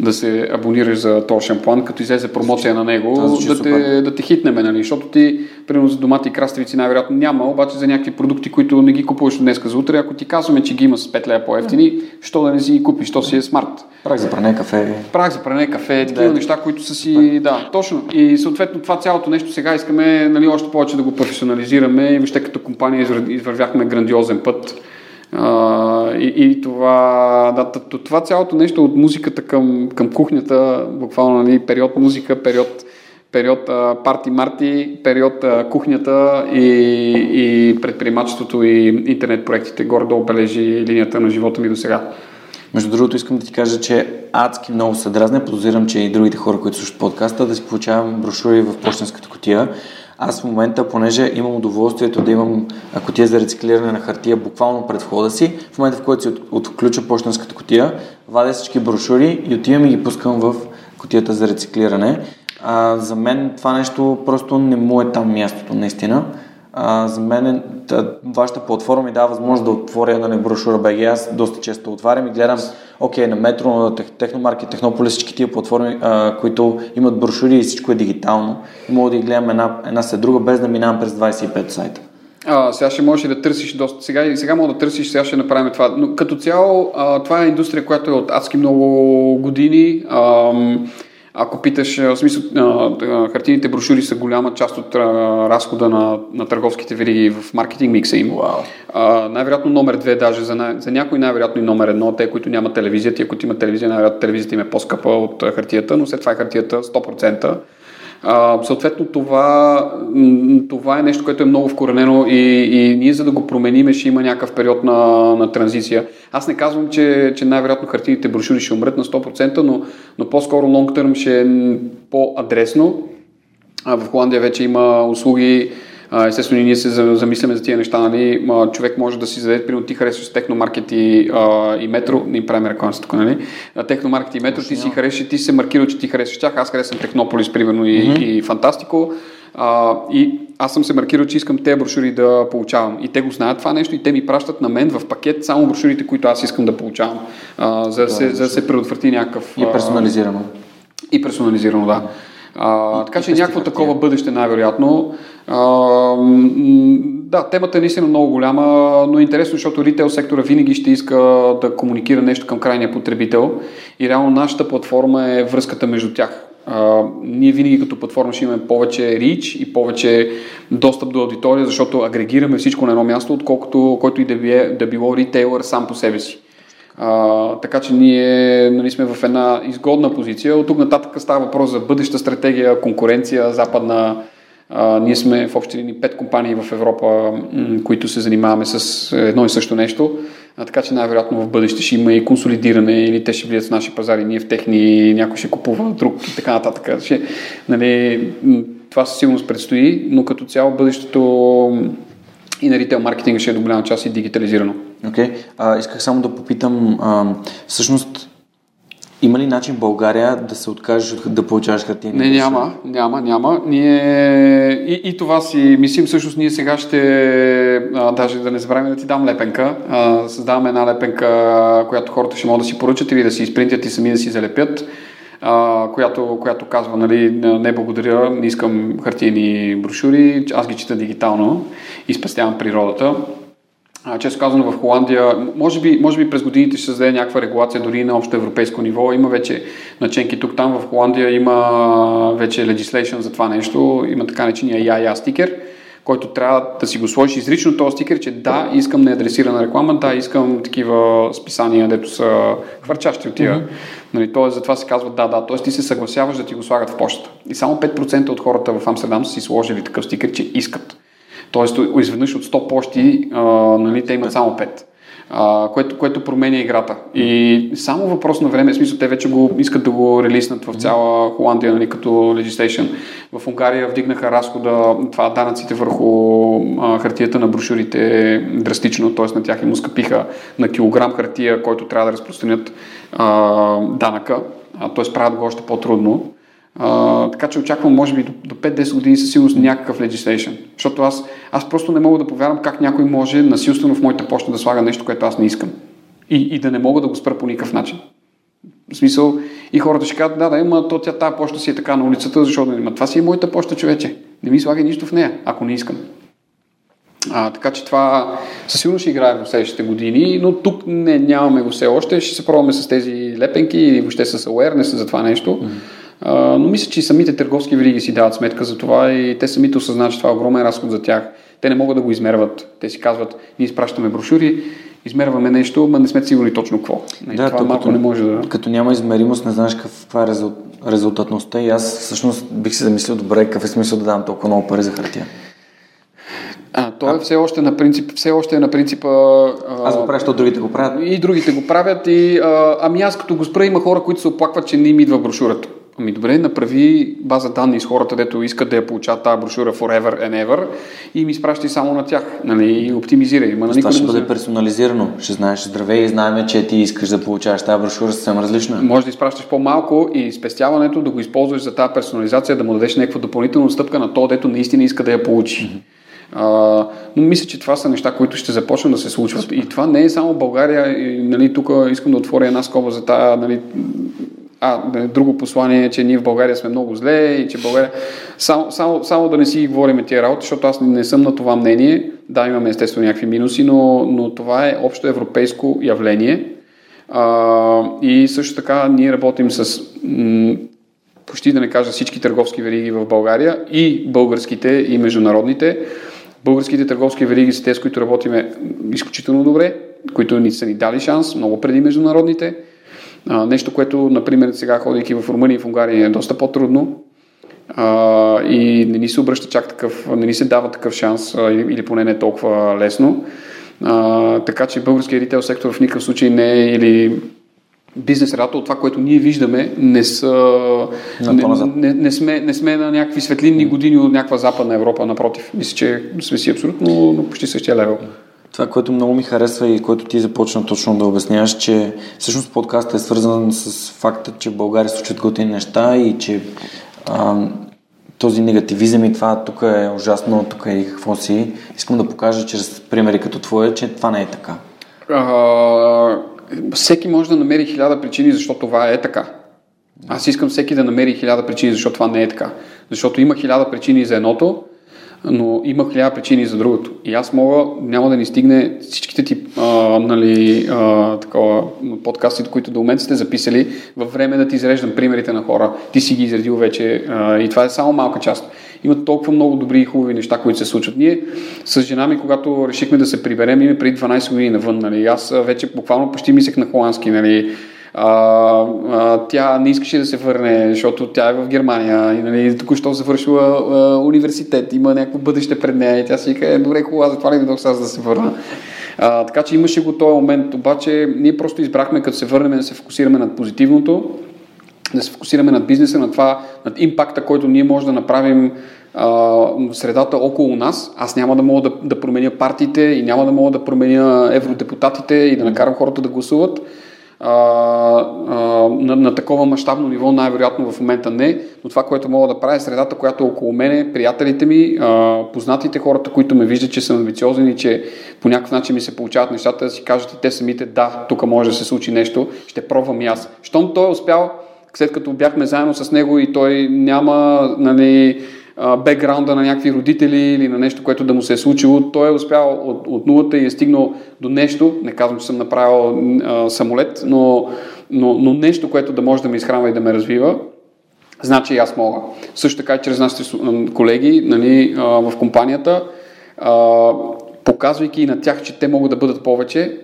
да се абонираш за този шампуан, като излезе промоция на него, да те, да те хитнеме, нали? защото ти, примерно за домати и краставици най-вероятно няма, обаче за някакви продукти, които не ги купуваш днес за утре, ако ти казваме, че ги има с 5 лева по-ефтини, що да не си ги купиш, то си е смарт. Прах за пране кафе. Прах за пране кафе, такива да. неща, които са си, да, точно. И съответно това цялото нещо сега искаме нали, още повече да го професионализираме и въобще като компания извървяхме грандиозен път и, и това, да, това цялото нещо от музиката към, към кухнята, буквално нали, период музика, период, период а, парти-марти, период кухнята и, и предприемачеството и интернет проектите горе обележи линията на живота ми до сега. Между другото, искам да ти кажа, че адски много се дразня. Подозирам, че и другите хора, които слушат подкаста, да си получавам брошури в почтенската котия. Аз в момента, понеже имам удоволствието да имам котия за рециклиране на хартия буквално пред входа си, в момента в който си отключа почтенската котия, вадя всички брошури и отивам и ги пускам в котията за рециклиране. А, за мен това нещо просто не му е там мястото, наистина. А, за мен е, да, вашата платформа ми дава възможност да отворя на нали, брошура BG. Аз доста често отварям и гледам, окей, на Метро, на Техномаркет, Технополис, всички тия платформи, а, които имат брошури и всичко е дигитално. И мога да ги гледам една, една след друга, без да минавам през 25 сайта. А, сега ще можеш да търсиш доста. Сега, сега мога да търсиш, сега ще направим това. Но като цяло, а, това е индустрия, която е от адски много години. А, ако питаш, в смисъл, хартийните брошури са голяма част от разхода на, на търговските вериги в маркетинг микса им. Wow. най-вероятно номер две, даже за, за някой най-вероятно и номер едно, те, които нямат телевизия, ти, ако имат телевизия, най-вероятно телевизията им е по-скъпа от хартията, но след това е хартията 100%. А, съответно, това, това е нещо, което е много вкоренено и, и ние за да го променим ще има някакъв период на, на транзиция. Аз не казвам, че, че най-вероятно хартийните брошури ще умрат на 100%, но, но по-скоро long term ще е по-адресно. А в Холандия вече има услуги, естествено, ние се замисляме за тия неща. Нали? Човек може да си зададе, примерно ти харесваш техномаркет и, а, и метро, ни правим реклама тук, нали? Техномаркет и метро, ти си харесваш, ти се маркирал, че ти харесваш тях, аз харесвам Технополис, примерно, и, mm-hmm. и Фантастико. А, и аз съм се маркирал, че искам тези брошури да получавам. И те го знаят това нещо и те ми пращат на мен в пакет само брошурите, които аз искам да получавам, а, за, да, се, за да се предотврати някакъв... И персонализирано. И персонализирано, да. А, така че някакво такова бъдеще най-вероятно. А, да, темата е наистина много голяма, но е интересно, защото ритейл сектора винаги ще иска да комуникира нещо към крайния потребител и реално нашата платформа е връзката между тях. А, ние винаги като платформа ще имаме повече reach и повече достъп до аудитория, защото агрегираме всичко на едно място, отколкото който и да, би, да било ритейлър сам по себе си. А, така че ние нали, сме в една изгодна позиция. От тук нататък става въпрос за бъдеща стратегия, конкуренция, западна. А, ние сме в общи линии пет компании в Европа, които се занимаваме с едно и също нещо. А, така че най-вероятно в бъдеще ще има и консолидиране или те ще влият в наши пазари, ние в техни, някой ще купува друг и така нататък. Ще, нали, това със сигурност предстои, но като цяло бъдещето и на ритейл маркетинга ще е до голяма част и дигитализирано. Окей. Okay. исках само да попитам, а, всъщност има ли начин в България да се откажеш да получаваш хартия? Не, няма, няма, няма. Ние и, и това си мислим, всъщност ние сега ще, а, даже да не забравяме да ти дам лепенка, а, създаваме една лепенка, която хората ще могат да си поръчат или да си изпринтят и сами да си залепят а, която, която казва, нали, не благодаря, не искам хартиени брошури, аз ги чета дигитално и спестявам природата. А, често казано в Холандия, може би, може би през годините ще създаде някаква регулация дори на общо европейско ниво. Има вече наченки тук там. В Холандия има вече legislation за това нещо. Има така начиния я-я стикер който трябва да си го сложиш изрично този стикер, че да, искам неадресирана реклама, да, искам такива списания, дето са хвърчащи от тия. Mm-hmm. Нали, тоест, затова се казва да, да. Тоест, ти се съгласяваш да ти го слагат в почта. И само 5% от хората в Амстердам са си сложили такъв стикер, че искат. Тоест, изведнъж от 100 почти, а, нали, те имат само 5 което, което променя играта. И само въпрос на време, в смисъл те вече го искат да го релиснат в цяла Холандия, нали, като legislation. В Унгария вдигнаха разхода, това данъците върху а, хартията на брошурите драстично, т.е. на тях им скъпиха на килограм хартия, който трябва да разпространят а, данъка, т.е. правят го още по-трудно. Така че очаквам, може би, до, до 5-10 години със сигурност някакъв legislation. Защото аз, аз просто не мога да повярвам как някой може насилствено в моята почта да слага нещо, което аз не искам. И, и да не мога да го спра по никакъв начин. В смисъл, и хората ще кажат, да, да, има то тя тази почта си е така на улицата, защото има. Това си е моята почта, човече. Не ми слагай нищо в нея, ако не искам. А, така че това със сигурност ще играе в следващите години, но тук не, нямаме го все още. Ще се пробваме с тези лепенки или въобще с awareness за това нещо. Mm-hmm а, но мисля, че и самите търговски вериги си дават сметка за това и те самите осъзнават, че това е огромен разход за тях. Те не могат да го измерват. Те си казват, ние изпращаме брошури, измерваме нещо, но не сме сигурни точно какво. Не, да, това малко като, не може да... Като няма измеримост, не знаеш каква е резултатността и аз всъщност бих се замислил, добре, какъв е смисъл да дам толкова много пари за хартия. А, той е все още на принцип, все още е на принципа... А, аз го правя, защото другите го правят. И другите го правят. И, а, ами аз като го спра, има хора, които се оплакват, че не им идва брошурата. Ами добре, направи база данни с хората, дето искат да я получат тази брошура forever and ever и ми изпращи само на тях, нали, и оптимизирай. Ма, това ще бъде персонализирано. Ще знаеш здраве и знаем, че ти искаш да получаваш тази брошура съвсем различна. Може да изпращаш по-малко и спестяването да го използваш за тази персонализация, да му дадеш някаква допълнителна стъпка на то, дето наистина иска да я получи. Mm-hmm. А, но мисля, че това са неща, които ще започнат да се случват. И това не е само България. И, нали, тук искам да отворя една скоба за тази нали, а, друго послание е, че ние в България сме много зле и че България... Само, само, само да не си говорим тия работи, защото аз не съм на това мнение. Да, имаме естествено някакви минуси, но, но това е общо европейско явление. А, и също така ние работим с м- почти да не кажа всички търговски вериги в България и българските и международните. Българските търговски вериги са те, с които работиме изключително добре, които ни са ни дали шанс много преди международните. А, нещо, което, например, сега ходейки в Румъния и в Унгария е доста по-трудно а, и не ни се обръща чак такъв, не ни се дава такъв шанс а, или, или поне не толкова лесно. А, така че българския ритейл сектор в никакъв случай не е или бизнес средата от това, което ние виждаме, не са. Не, не, не, сме, не сме на някакви светлинни години от някаква западна Европа, напротив. Мисля, че сме си абсолютно но почти същия левел. Това, което много ми харесва и което ти започна точно да обясняваш, че всъщност подкастът е свързан с факта, че в България случват готини неща и че а, този негативизъм и това тук е ужасно, тук е и какво си. Искам да покажа чрез примери като твоя, че това не е така. А, всеки може да намери хиляда причини, защо това е така. Аз искам всеки да намери хиляда причини, защото това не е така. Защото има хиляда причини за едното, но има хиляда причини за другото. И аз мога, няма да ни стигне всичките ти а, нали, а, такова, подкасти, които до момента сте записали, във време да ти изреждам примерите на хора. Ти си ги изредил вече а, и това е само малка част. Има толкова много добри и хубави неща, които се случват. Ние с жена ми, когато решихме да се приберем, имаме преди 12 години навън. Нали, аз вече буквално почти мислех на холандски. Нали, а, а, тя не искаше да се върне, защото тя е в Германия и нали, току-що завършила а, университет, има някакво бъдеще пред нея и тя си вика, е, добре, хубаво, затова ли дойдох сега да се върна. А, така че имаше го този момент, обаче ние просто избрахме като се върнем да се фокусираме над позитивното, да се фокусираме над бизнеса, на това, над импакта, който ние може да направим а, средата около нас. Аз няма да мога да, да променя партиите и няма да мога да променя евродепутатите и да накарам хората да гласуват а, а, на, на такова мащабно ниво най-вероятно в момента не, но това, което мога да правя е средата, която е около мене, приятелите ми, а, познатите хората, които ме виждат, че съм амбициозен и че по някакъв начин ми се получават нещата, да си кажат и те самите, да, тук може да се случи нещо, ще пробвам и аз. Щом той е успял, след като бяхме заедно с него и той няма, нали, бекграунда на някакви родители или на нещо, което да му се е случило. Той е успял от, от нулата и е стигнал до нещо, не казвам, че съм направил а, самолет, но, но, но нещо, което да може да ме изхранва и да ме развива, значи и аз мога. Също така и чрез нашите колеги нали, а, в компанията, а, показвайки и на тях, че те могат да бъдат повече,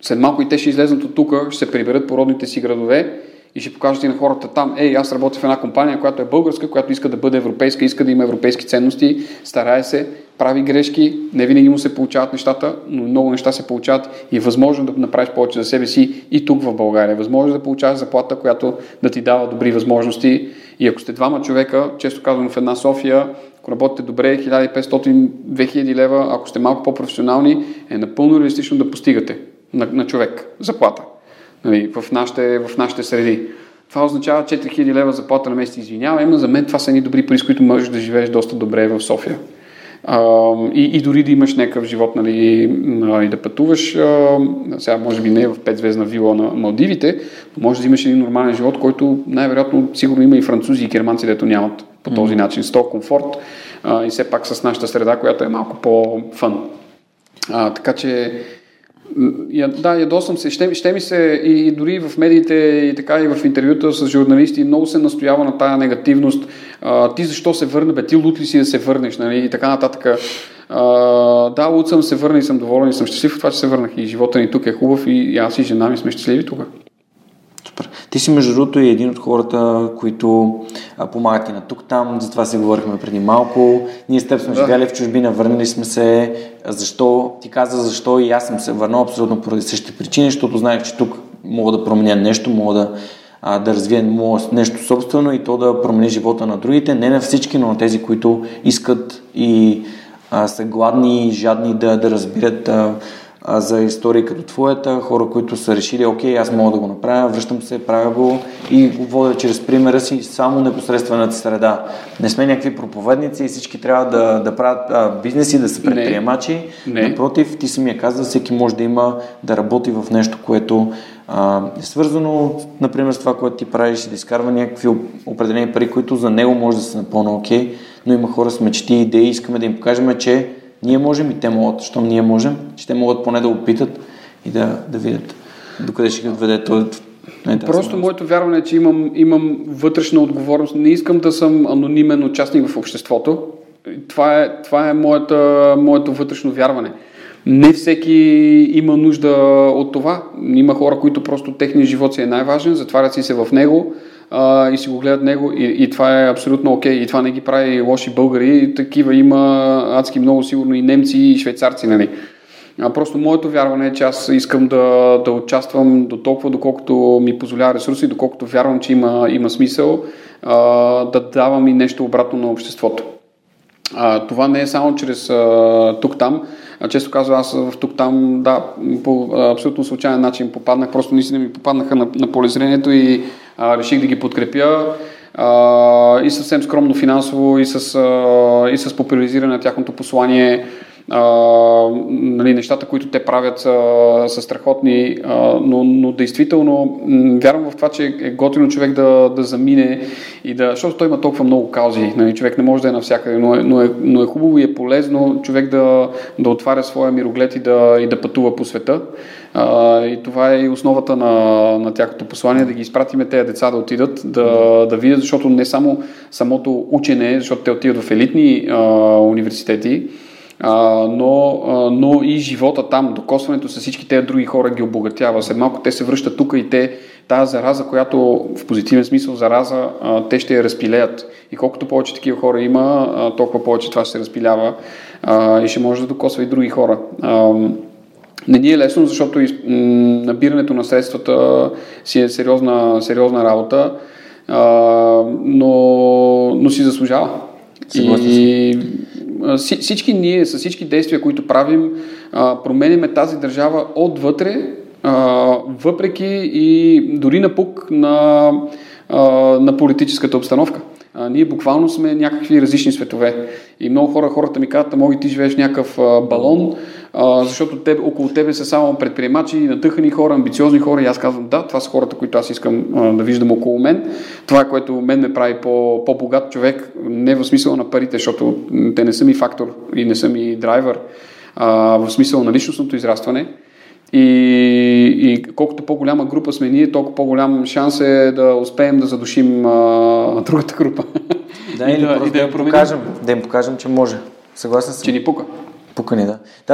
след малко и те ще излезнат от тук, ще се приберат по родните си градове и ще покажете на хората там, ей, аз работя в една компания, която е българска, която иска да бъде европейска, иска да има европейски ценности, старае се, прави грешки, не винаги му се получават нещата, но много неща се получават и е възможно да направиш повече за себе си и тук в България. Възможно да получаваш заплата, която да ти дава добри възможности. И ако сте двама човека, често казвам в една София, ако работите добре, 1500-2000 лева, ако сте малко по-професионални, е напълно реалистично да постигате на, на човек заплата нали, в, нашите, в нашите среди. Това означава 4000 лева заплата на месец. Извинявай, но за мен това са едни добри пари, с които можеш да живееш доста добре в София. А, и, и дори да имаш някакъв живот, нали, и да пътуваш, а, сега може би не в 5 звездна вила на Малдивите, но може да имаш един нормален живот, който най-вероятно сигурно има и французи и германци, дето нямат по този начин. С този комфорт а, и все пак с нашата среда, която е малко по-фън. А, така че да, ядосвам се. Ще, ще ми се и дори в медиите, и така и в интервюта с журналисти, много се настоява на тая негативност. А, ти защо се върне, бе? Ти лут ли си да се върнеш, нали? И така нататък. А, да, лут съм се върна и съм доволен и съм щастлив от това, че се върнах. И живота ни тук е хубав и аз и жена ми сме щастливи тук. Ти си между другото и един от хората, които а, помагат и на тук-там, за това си говорихме преди малко. Ние с теб сме да. живели в чужбина, върнали сме се. Защо? Ти каза защо и аз съм се върнал абсолютно поради същите причини, защото знаех, че тук мога да променя нещо, мога да, а, да развия нещо собствено и то да промени живота на другите. Не на всички, но на тези, които искат и а, са гладни и жадни да, да разбират а, за истории като твоята, хора, които са решили, окей, аз мога да го направя, връщам се, правя го и го водя чрез примера си само непосредствената среда. Не сме някакви проповедници и всички трябва да, да правят а, бизнеси, да са предприемачи. Не. Напротив, ти самия каза, всеки може да има, да работи в нещо, което а, е свързано, например, с това, което ти правиш, да изкарва някакви определени пари, които за него може да са напълно окей, но има хора с мечти идеи, искаме да им покажем, че ние можем и те могат, защото ние можем, те могат поне да опитат и да, да видят докъде ще ги отведе този не, да, Просто съм... моето вярване е, че имам, имам вътрешна отговорност. Не искам да съм анонимен участник в обществото. Това е, това е моята, моето вътрешно вярване. Не всеки има нужда от това. Има хора, които просто техният живот си е най-важен, затварят си се в него а, и си го гледат него и, и това е абсолютно окей. Okay. И това не ги прави лоши българи. Такива има адски много сигурно и немци и швейцарци, нали. А, просто моето вярване е, че аз искам да, да участвам до толкова, доколкото ми позволява ресурси, доколкото вярвам, че има, има смисъл а, да давам и нещо обратно на обществото. А, това не е само чрез тук-там. Често казвам, аз в тук-там, да, по абсолютно случайен начин попаднах, просто наистина ми попаднаха на, на полезрението и реших да ги подкрепя и съвсем скромно финансово, и с, и с популяризиране на тяхното послание. А, нали, нещата, които те правят са, са страхотни, а, но, но действително вярвам в това, че е готино човек да, да замине и да, защото той има толкова много каузи, нали, човек не може да е навсякъде, но е, но е, но е хубаво и е полезно човек да, да отваря своя мироглед и да, и да пътува по света. А, и това е и основата на, на тяхното послание, да ги изпратиме тези деца да отидат, да, да видят, защото не само самото учене, защото те отиват в елитни а, университети, а, но, а, но и живота там, докосването с всички тези други хора ги обогатява. След малко те се връщат тук и те, тази зараза, която в позитивен смисъл зараза, а, те ще я разпилеят. И колкото повече такива хора има, а, толкова повече това ще се разпилява а, и ще може да докосва и други хора. А, не ни е лесно, защото из, м, набирането на средствата си е сериозна, сериозна работа, а, но, но си заслужава. И а, си, всички ние, с всички действия, които правим, променяме тази държава отвътре, въпреки и дори напук на, на политическата обстановка. Ние буквално сме някакви различни светове. И много хора, хората ми казват, моги ти живееш някакъв балон, а, защото теб, около тебе са само предприемачи, натъхани хора, амбициозни хора и аз казвам, да, това са хората, които аз искам а, да виждам около мен. Това което мен ме прави по, по-богат човек, не в смисъл на парите, защото те не са ми фактор и не са ми драйвер, а, в смисъл на личностното израстване. И, и колкото по-голяма група сме ние, толкова по-голям шанс е да успеем да задушим а, другата група. Да, или да, (laughs) и да, да им покажем, че може. Съгласен съм. Че ни пука. Пука ни, да. Да,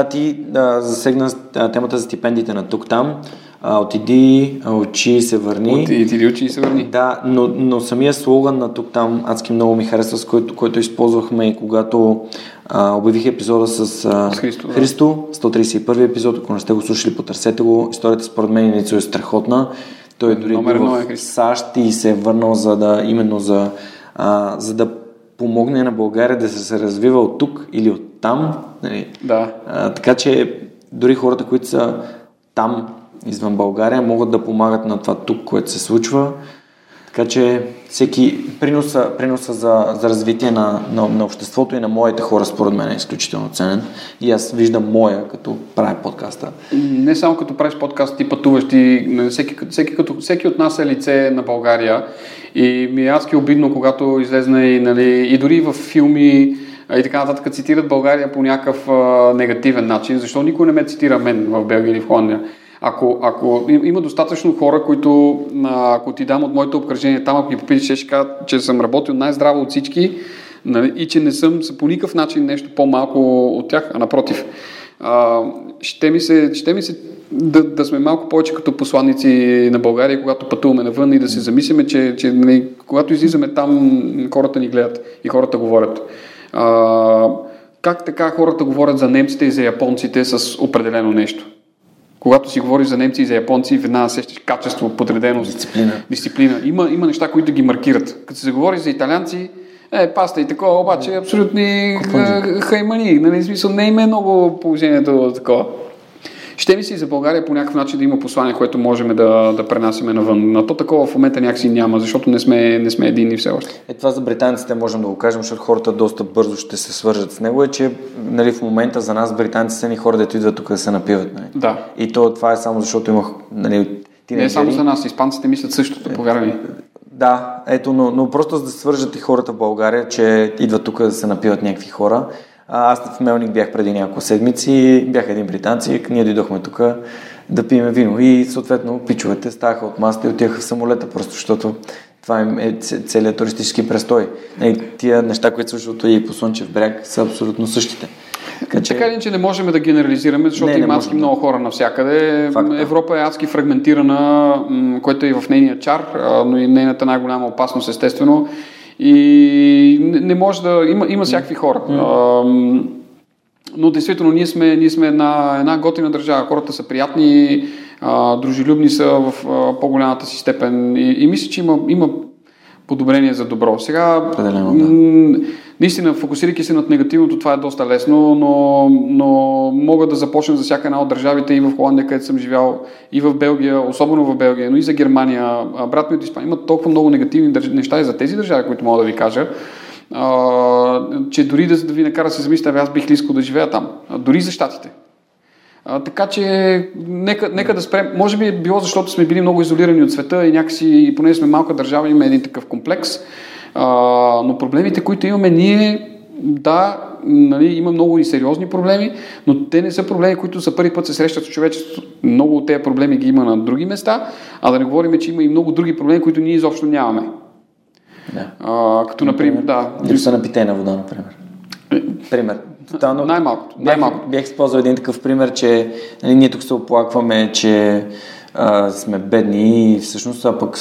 ти да, засегна темата за стипендиите на тук-там. А, отиди, учи се върни. Отиди, учи и се върни. Да, но, но самия слоган на тук-там адски много ми харесва, с който, който използвахме и когато а, обявих епизода с, а, с Христо, Христо 131 епизод, ако не сте го слушали, потърсете го. Историята според мен е страхотна. Той дори Номер бил в е САЩ и се е върнал за да, именно за, а, за да помогне на България да се развива от тук или от там. Нали? Да. А, така че дори хората, които са там, извън България, могат да помагат на това тук, което се случва. Така че всеки приноса, приноса за, за развитие на, на, на обществото и на моите хора, според мен, е изключително ценен. И аз виждам моя, като правя подкаста. Не само като правиш подкаст, ти пътуваш, ти, всеки, всеки, като, всеки от нас е лице на България. И ми е адски обидно, когато излезне и, нали, и дори в филми, и така нататък цитират България по някакъв а, негативен начин. Защо никой не ме цитира мен в Белгия или в Холандия? Ако, ако има достатъчно хора, които, ако ти дам от моето обкръжение там, ако ги попиташ, ще кажа, че съм работил най-здраво от всички нали, и че не съм по никакъв начин нещо по-малко от тях, а напротив. А, ще ми се, ще ми се да, да сме малко повече като посланници на България, когато пътуваме навън и да се замислиме, че, че нали, когато излизаме там, хората ни гледат и хората говорят. А, как така хората говорят за немците и за японците с определено нещо? Когато си говориш за немци и за японци, веднага сещаш качество, подреденост, дисциплина. дисциплина. Има, има неща, които ги маркират. Като се заговори за италианци, е, паста и такова, обаче абсолютни хаймани. Нали, смисъл, не има много положението такова. Ще ми си за България по някакъв начин да има послание, което можем да, да пренасяме навън. Но то такова в момента някакси няма, защото не сме, не сме единни все още. Е, това за британците можем да го кажем, защото хората доста бързо ще се свържат с него, е, че нали, в момента за нас британците са ни хора, дето идват тук да се напиват. Нали? Да. И то, това е само защото имах нали, Не е само за нас, испанците мислят същото, повярвай ми. Да, ето, но, но просто за да свържат и хората в България, че идват тук да се напиват някакви хора. Аз в Мелник бях преди няколко седмици, бяха един британци, ние дойдохме тук да пиеме вино и съответно пичовете ставаха от масата и отиваха в самолета, просто защото това е целият туристически престой. И тия неща, които случват и по Слънчев бряг, са абсолютно същите. Така, че... така ли, че не можем да генерализираме, защото не, не има адски да. много хора навсякъде. Факт, Европа е адски фрагментирана, което е и в нейния чар, но и нейната най-голяма опасност, естествено. И не, не може да. Има, има всякакви хора. Mm. А, но действително ние сме, ние сме една, една готина държава. Хората са приятни, а, дружелюбни са в а, по-голямата си степен и, и мисля, че има, има подобрение за добро. Сега, Пределено, да. Наистина, фокусирайки се над негативното, това е доста лесно, но, но мога да започна за всяка една от държавите и в Холандия, където съм живял, и в Белгия, особено в Белгия, но и за Германия. Брат ми от Испания имат толкова много негативни неща и за тези държави, които мога да ви кажа. че дори да, да ви накара се замислите, аз бих ли искал да живея там, дори за щатите. Така че, нека, нека да спрем. Може би е било защото сме били много изолирани от света и някакси, поне сме малка държава, имаме един такъв комплекс. А, но проблемите, които имаме ние, да, нали, има много и сериозни проблеми, но те не са проблеми, които за първи път се срещат с човечеството. Много от тези проблеми ги има на други места, а да не говорим, че има и много други проблеми, които ние изобщо нямаме. Да. А, като, например, да. Липса на питейна вода, например. Пример. Тотално, Най-малкото. Бях, Най-малкото. бях използвал един такъв пример, че нали, ние тук се оплакваме, че а, сме бедни и всъщност а пък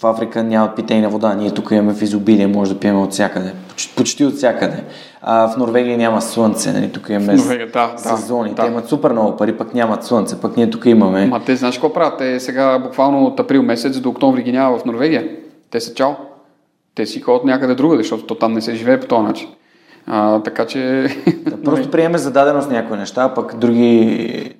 в Африка няма питейна вода. Ние тук имаме в изобилие, може да пием от всякъде. Почти, почти от всякъде. А в Норвегия няма слънце, нали, тук имаме Норвегия, да, да, сезони. да. Те имат супер много пари, пък нямат слънце, пък ние тук имаме. Ма те знаеш какво правят? Те сега буквално от април месец до октомври ги няма в Норвегия. Те са чао. Те си ходят някъде другаде, защото то там не се живее по този начин. А, така че... Просто приеме за даденост някои неща, пък други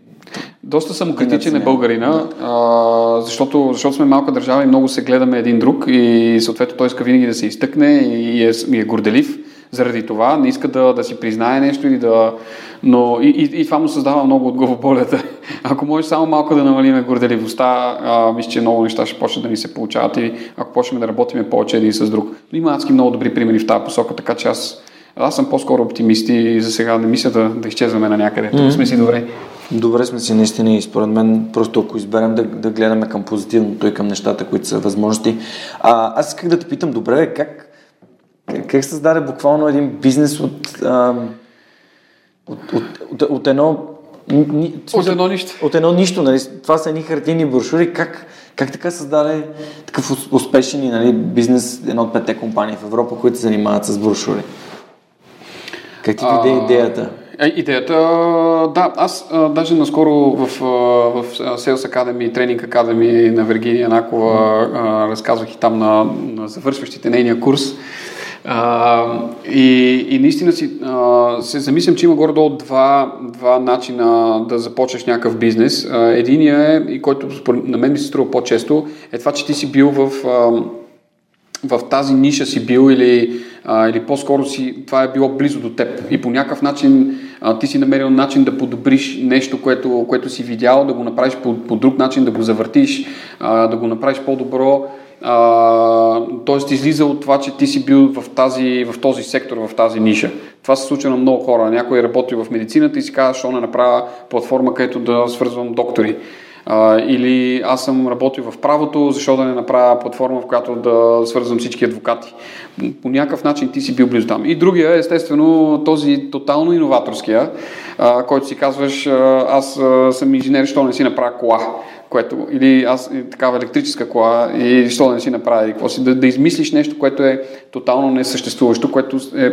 Доста самокритичен е българина, а, защото, защото сме малка държава и много се гледаме един друг и съответно той иска винаги да се изтъкне и е, и е горделив заради това, не иска да, да си признае нещо или да... Но и, и, и това му създава много от главоболята. (laughs) Ако може само малко да намалиме горделивостта, а, мисля, че много неща ще почнат да ни се получават и ако почнем да работим повече един с друг. Но има адски много добри примери в тази посока, така че аз, аз съм по-скоро оптимист и за сега не мисля да, да изчезваме на някъде. Тук сме си добре. Добре сме си наистина и според мен просто ако изберем да, да гледаме към позитивното и към нещата, които са възможности. А, аз исках да те питам, добре, как, как, създаде буквално един бизнес от, а, от, от, от, от едно ни, в От едно нищо. От едно нищо, нали? Това са едни хартийни брошури. Как, как така създаде такъв ус- успешен нали, бизнес, една от петте компании в Европа, които се занимават с брошури? Как ти дойде идеята? Е, Идеята, да, аз а, даже наскоро в, в Sales Academy, Training Academy на Вергиния Накова а, разказвах и там на, на завършващите нейния курс. А, и, и наистина си, а, се замислям, че има горе-долу два, два начина да започнеш някакъв бизнес. А, единият е, и който на мен ми се струва по-често, е това, че ти си бил в... А, в тази ниша си бил или, а, или по-скоро си, това е било близо до теб и по някакъв начин а, ти си намерил начин да подобриш нещо, което, което си видял, да го направиш по, по друг начин, да го завъртиш, а, да го направиш по-добро. А, тоест излиза от това, че ти си бил в, тази, в този сектор, в тази ниша. Това се случва на много хора. Някой работи в медицината и си казва, защо не направя платформа, където да свързвам доктори. Или аз съм работил в правото, защо да не направя платформа, в която да свързвам всички адвокати. По някакъв начин ти си бил близо там. И другия естествено, този тотално иноваторския, който си казваш, аз съм инженер, що не си направя кола. Което, или аз такава електрическа кола и що да не си направя и какво си, да, да измислиш нещо, което е тотално несъществуващо, което е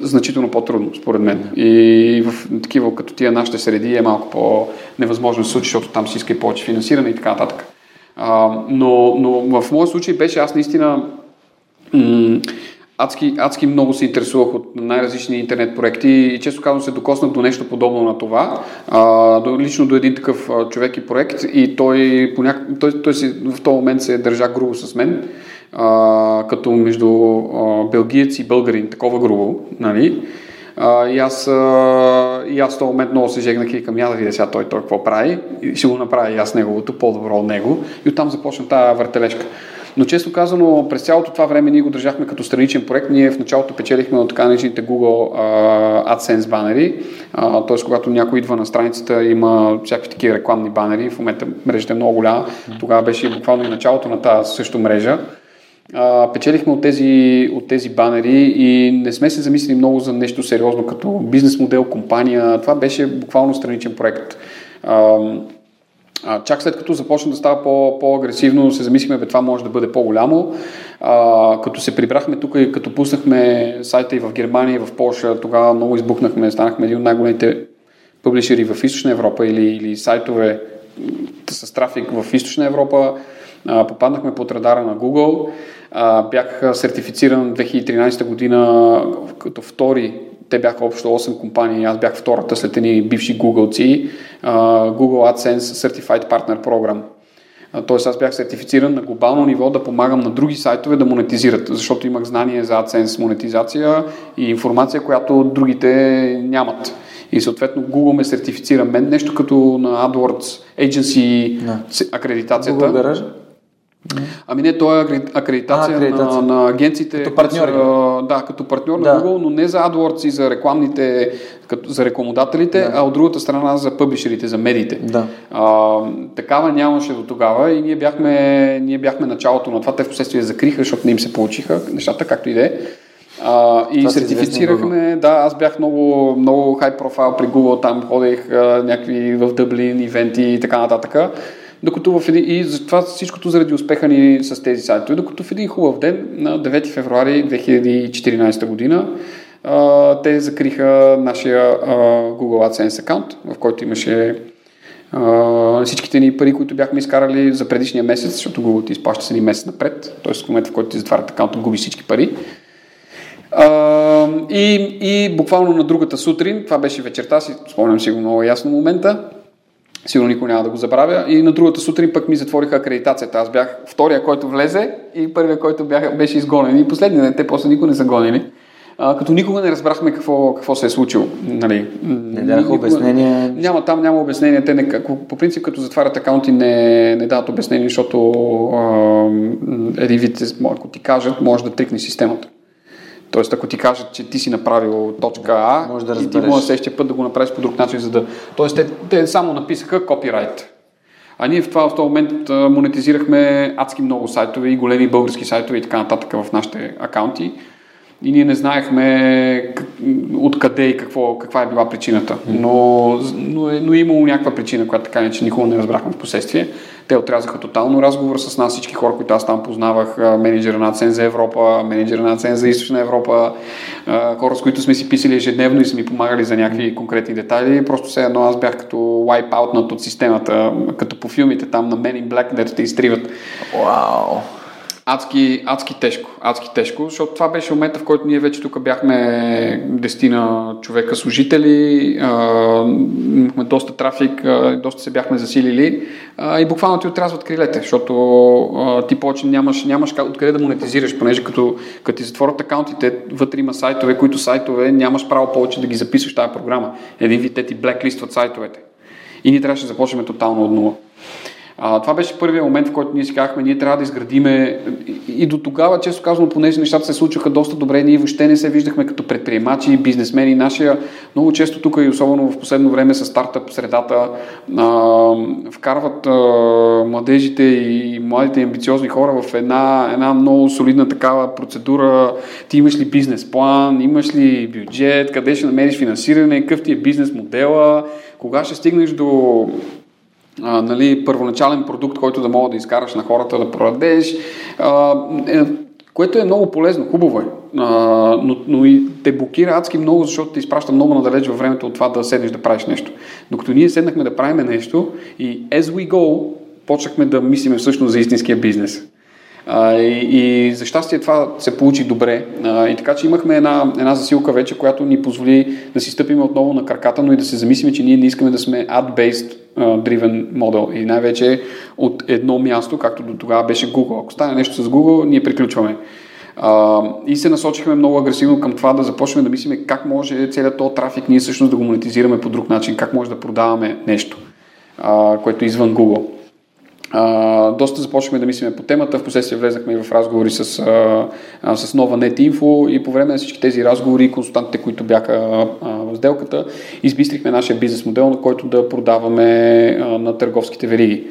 значително по-трудно, според мен. И в такива като тия нашите среди е малко по-невъзможно да се случи, защото там си иска и повече финансиране и така нататък. А, но, но в моят случай беше аз наистина м- адски, адски много се интересувах от най-различни интернет проекти и често казвам се докоснах до нещо подобно на това, а, до, лично до един такъв човек и проект и той, по няк... той, той си, в този момент се държа грубо с мен, а, като между а, белгиец и българин, такова грубо, нали? А, и, аз, а, и аз в този момент много се жегнах и към я да видя сега той, той какво прави и ще го направя и аз неговото, по-добро от него и оттам започна тази въртележка. Но често казано, през цялото това време ние го държахме като страничен проект. Ние в началото печелихме от така наречените Google а, AdSense банери, т.е. когато някой идва на страницата, има всякакви такива рекламни банери. В момента мрежата е много голяма. Тогава беше буквално и началото на тази също мрежа. А, печелихме от тези, от тези банери и не сме се замислили много за нещо сериозно като бизнес модел, компания. Това беше буквално страничен проект. А, а, чак след като започна да става по, по-агресивно, се замислихме, бе, това може да бъде по-голямо. А, като се прибрахме тук и като пуснахме сайта и в Германия, и в Польша, тогава много избухнахме, станахме един от най-големите публишери в Източна Европа или, или сайтове с трафик в Източна Европа. А, попаднахме под радара на Google. А, бях сертифициран 2013 година като втори те бяха общо 8 компании, аз бях втората след едни бивши Google-ци, Google AdSense Certified Partner Program. Тоест аз бях сертифициран на глобално ниво да помагам на други сайтове да монетизират, защото имах знание за AdSense монетизация и информация, която другите нямат. И съответно Google ме сертифицира мен, нещо като на AdWords Agency no. акредитацията. Google Garage? Ами не, то е акредитация, а, акредитация. На, на агенциите. Като партньор. Да, като партньор да. на Google, но не за AdWords и за рекламните, като, за рекламодателите, да. а от другата страна за пъблишерите, за медиите. Да. А, такава нямаше до тогава и ние бяхме, ние бяхме началото на това. Те в последствие закриха, защото не им се получиха нещата, както и да е. И това сертифицирахме, да, аз бях много, много хай профайл при Google, там ходех uh, някакви в Дъблин, ивенти и така нататък. Докато в един, и това всичкото заради успеха ни с тези сайтове, докато в един хубав ден, на 9 февруари 2014 година, uh, те закриха нашия uh, Google AdSense аккаунт, в който имаше Uh, всичките ни пари, които бяхме изкарали за предишния месец, защото Google ти изплаща с един месец напред, т.е. в момента, в който ти затварят акаунта, губиш всички пари. А, и, и буквално на другата сутрин, това беше вечерта, си спомням си го много ясно момента, сигурно никой няма да го забравя, и на другата сутрин пък ми затвориха акредитацията. Аз бях втория, който влезе и първия, който бях, беше изгонен. И последния ден те после никой не са гонили. А, като никога не разбрахме какво, какво се е случило. Нали. Не даха обяснение. Няма, там няма обяснение. Те не, по принцип, като затварят акаунти, не, не дават обяснение, защото а, един вид, ако ти кажат, може да трикне системата. Тоест, ако ти кажат, че ти си направил точка А, може да и ти може следващия път да го направиш по друг начин, за да... Тоест, те, те само написаха копирайт. А ние в това в този момент монетизирахме адски много сайтове и големи български сайтове и така нататък в нашите акаунти. И ние не знаехме откъде и какво, каква е била причината. Но, но, е, но е имало някаква причина, която така не, че никога не разбрахме в последствие. Те отрязаха тотално разговор с нас, всички хора, които аз там познавах, менеджера на Ацен за Европа, менеджера на Ацен за Източна Европа, хора, с които сме си писали ежедневно и са ми помагали за някакви конкретни детайли. Просто все едно аз бях като wipe от системата, като по филмите там на Men in Black, дето те изтриват. Вау! Адски, адски тежко, адски тежко, защото това беше момента, в който ние вече тук бяхме дестина човека служители, имахме доста трафик, доста се бяхме засилили и буквално ти отрязват крилете, защото ти повече нямаш, нямаш откъде да монетизираш, понеже като, като ти затворят акаунтите, вътре има сайтове, които сайтове нямаш право повече да ги записваш тази програма. Един вид те ти блеклистват сайтовете. И ние трябваше да започнем тотално от нула. А, това беше първият момент, в който ние си казахме, ние трябва да изградиме и до тогава, често казвам, понеже нещата се случваха доста добре, ние въобще не се виждахме като предприемачи, бизнесмени. Нашия, много често тук и особено в последно време с стартъп средата а, вкарват а, младежите и младите амбициозни хора в една, една много солидна такава процедура. Ти имаш ли бизнес план, имаш ли бюджет, къде ще намериш финансиране, какъв ти е бизнес модела, кога ще стигнеш до а, нали, първоначален продукт, който да мога да изкараш на хората да продадеш, а, е, което е много полезно, хубаво е, а, но, но и те блокира адски много, защото те изпраща много надалеч във времето от това да седнеш да правиш нещо. Докато ние седнахме да правим нещо и as we go, почнахме да мислиме всъщност за истинския бизнес. А, и, и за щастие това се получи добре. А, и така, че имахме една, една засилка вече, която ни позволи да си стъпим отново на краката, но и да се замислим, че ние не искаме да сме ad-based driven модел и най-вече от едно място, както до тогава беше Google. Ако стане нещо с Google, ние приключваме. А, и се насочихме много агресивно към това да започнем да мислим как може целият този трафик ние всъщност да го монетизираме по друг начин, как може да продаваме нещо, а, което е извън Google. Доста започнахме да мислиме по темата, в последствие влезнахме в разговори с, а, с нова NetInfo и по време на всички тези разговори, консултантите, които бяха а, в сделката, избистрихме нашия бизнес модел, на който да продаваме а, на търговските вериги.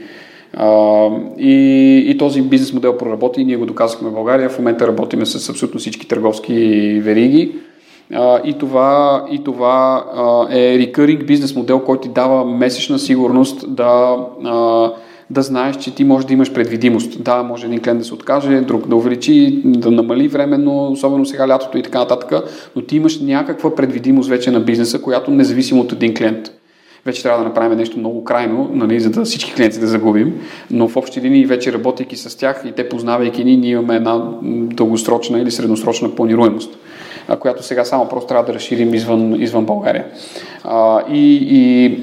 А, и, и този бизнес модел проработи и ние го доказахме в България. В момента работиме с абсолютно всички търговски вериги. Uh, и това, и това uh, е recurring бизнес модел, който ти дава месечна сигурност да uh, да знаеш, че ти можеш да имаш предвидимост. Да, може един клиент да се откаже, друг да увеличи, да намали временно, особено сега лятото и така нататък, но ти имаш някаква предвидимост вече на бизнеса, която независимо от един клиент. Вече трябва да направим нещо много крайно, нали, за да всички клиенти да загубим, но в общи линии вече работейки с тях и те познавайки ни, ние имаме една дългосрочна или средносрочна планируемост която сега само просто трябва да разширим извън, извън България. А, и, и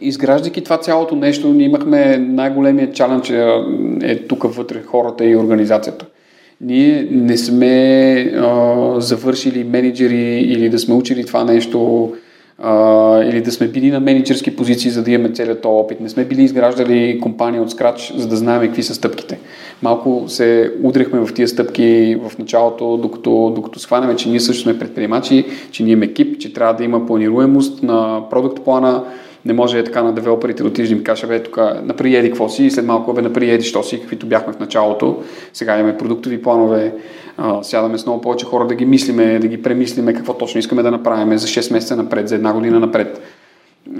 изграждайки това цялото нещо, ние имахме най-големия чалендж е, е тук вътре хората и организацията. Ние не сме а, завършили менеджери или да сме учили това нещо а, или да сме били на менеджерски позиции, за да имаме целият този опит. Не сме били изграждали компания от скрач, за да знаем какви са стъпките. Малко се удрихме в тия стъпки в началото, докато, докато схванеме, че ние също сме предприемачи, че ние имаме екип, че трябва да има планируемост на продукт плана, не може е така на девелоперите да отидеш да им кажа, бе, тук напри еди какво си и след малко бе напри еди що си, каквито бяхме в началото. Сега имаме продуктови планове, а, сядаме с много повече хора да ги мислиме, да ги премислиме какво точно искаме да направим за 6 месеца напред, за една година напред.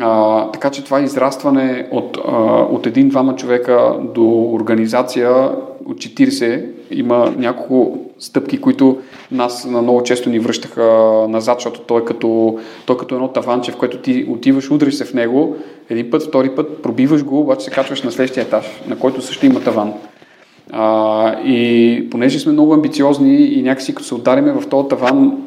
А, така че това израстване от, а, от един-двама човека до организация от 40 има няколко стъпки, които нас на много често ни връщаха назад, защото той е като, той е като едно таванче, в което ти отиваш, удриш се в него, един път, втори път, пробиваш го, обаче се качваш на следващия етаж, на който също има таван. А, и понеже сме много амбициозни и някакси като се удариме в този таван,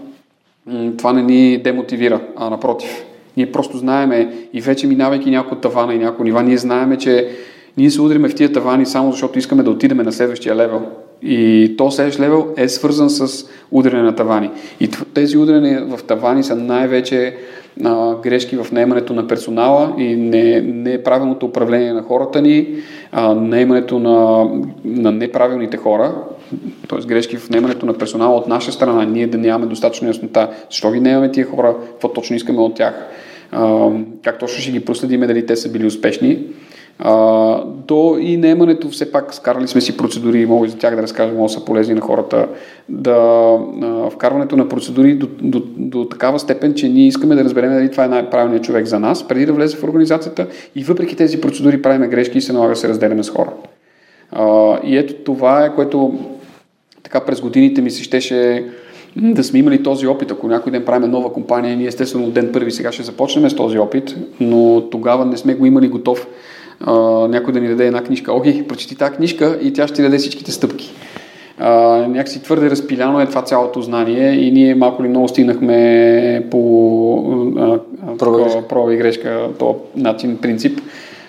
това не ни демотивира, а напротив. Ние просто знаеме и вече минавайки някои тавана и някои нива, ние знаеме, че ние се удриме в тия тавани само защото искаме да отидем на следващия левел. И то следващ левел е свързан с удряне на тавани. И тези удряне в тавани са най-вече а, грешки в наемането на персонала и не, неправилното управление на хората ни, а, наемането на, на неправилните хора, т.е. грешки в наемането на персонала от наша страна, ние да нямаме достатъчно яснота, защо ги наемаме тия хора, какво точно искаме от тях, а, как точно ще ги проследиме дали те са били успешни. А, до и наемането, все пак скарали сме си процедури, мога и за тях да разкажа, много са полезни на хората, да а, вкарването на процедури до, до, до такава степен, че ние искаме да разберем дали това е най-правилният човек за нас, преди да влезе в организацията и въпреки тези процедури правиме грешки и се налага да се разделяме с хора. А, и ето това е, което така през годините ми се щеше да сме имали този опит. Ако някой ден правим нова компания, ние естествено ден първи сега ще започнем с този опит, но тогава не сме го имали готов а, някой да ни даде една книжка. Оги, прочети тази книжка и тя ще ти даде всичките стъпки. А, някакси твърде разпиляно е това цялото знание и ние малко ли много стигнахме по проба и грешка, то начин, принцип.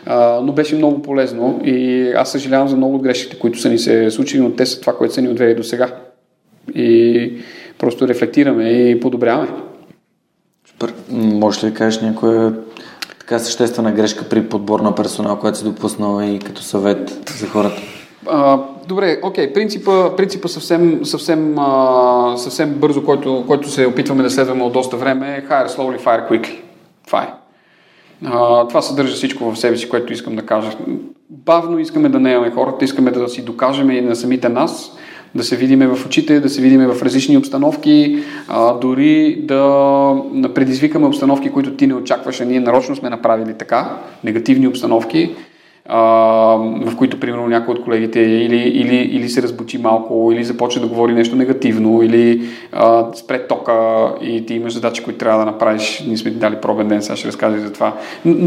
А, но беше много полезно и аз съжалявам за много от грешките, които са ни се случили, но те са това, което са ни отвели до сега. И просто рефлектираме и подобряваме. Супер. Може ли да кажеш някоя така съществена грешка при подбор на персонал, която си допуснала и като съвет за хората? А, добре, окей, принципа, принципа съвсем, съвсем, а, съвсем бързо, който, който се опитваме да следваме от доста време е hire slowly, fire quickly. Това е. А, това съдържа всичко в себе си, което искам да кажа. Бавно искаме да наемаме хората, искаме да си докажем и на самите нас, да се видиме в очите, да се видиме в различни обстановки, а, дори да предизвикаме обстановки, които ти не очакваш, а ние нарочно сме направили така, негативни обстановки, в които, примерно, някой от колегите или, или, или се разбучи малко, или започне да говори нещо негативно, или а, спре тока и ти имаш задачи, които трябва да направиш. Ние сме ти дали пробен ден, сега ще разкажа за това.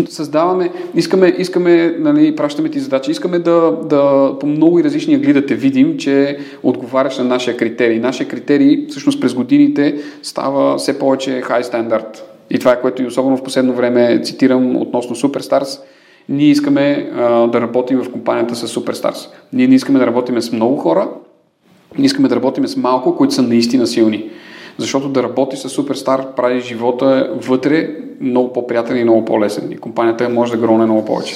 Създаваме, искаме, искаме нали, пращаме ти задачи, искаме да, да по много и различни агли да те видим, че отговаряш на нашия критерий. Нашия критерий, всъщност през годините, става все повече high standard. И това е което и особено в последно време цитирам относно Superstars – ние искаме а, да работим в компанията с Superstars. Ние не искаме да работим с много хора, ние искаме да работим с малко, които са наистина силни. Защото да работи с Superstar прави живота вътре много по-приятен и много по-лесен. И компанията може да гроне много повече.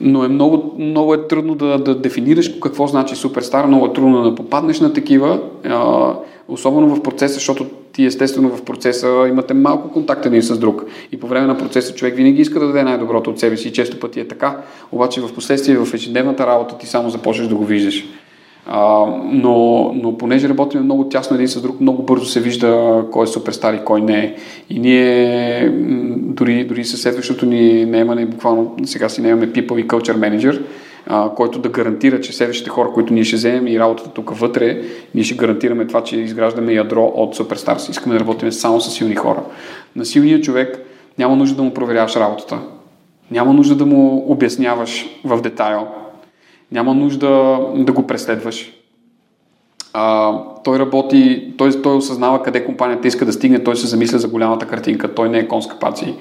Но е много, много е трудно да, да дефинираш какво значи суперстар, много е трудно да попаднеш на такива, а, особено в процеса, защото ти естествено в процеса имате малко контакт един с друг. И по време на процеса човек винаги иска да даде най-доброто от себе си често пъти е така. Обаче в последствие в ежедневната работа ти само започнеш да го виждаш. А, но, но понеже работим много тясно един с друг, много бързо се вижда кой е суперстар и кой не е. И ние дори, дори със следващото ни наемане, буквално сега си наемаме People и Culture Manager, а, който да гарантира, че следващите хора, които ние ще вземем и работата тук вътре, ние ще гарантираме това, че изграждаме ядро от Superstars. Искаме да работим само с силни хора. На силния човек няма нужда да му проверяваш работата. Няма нужда да му обясняваш в детайл. Няма нужда да го преследваш. А, той работи, той, той осъзнава къде компанията иска да стигне, той се замисля за голямата картинка, той не е конскапаци.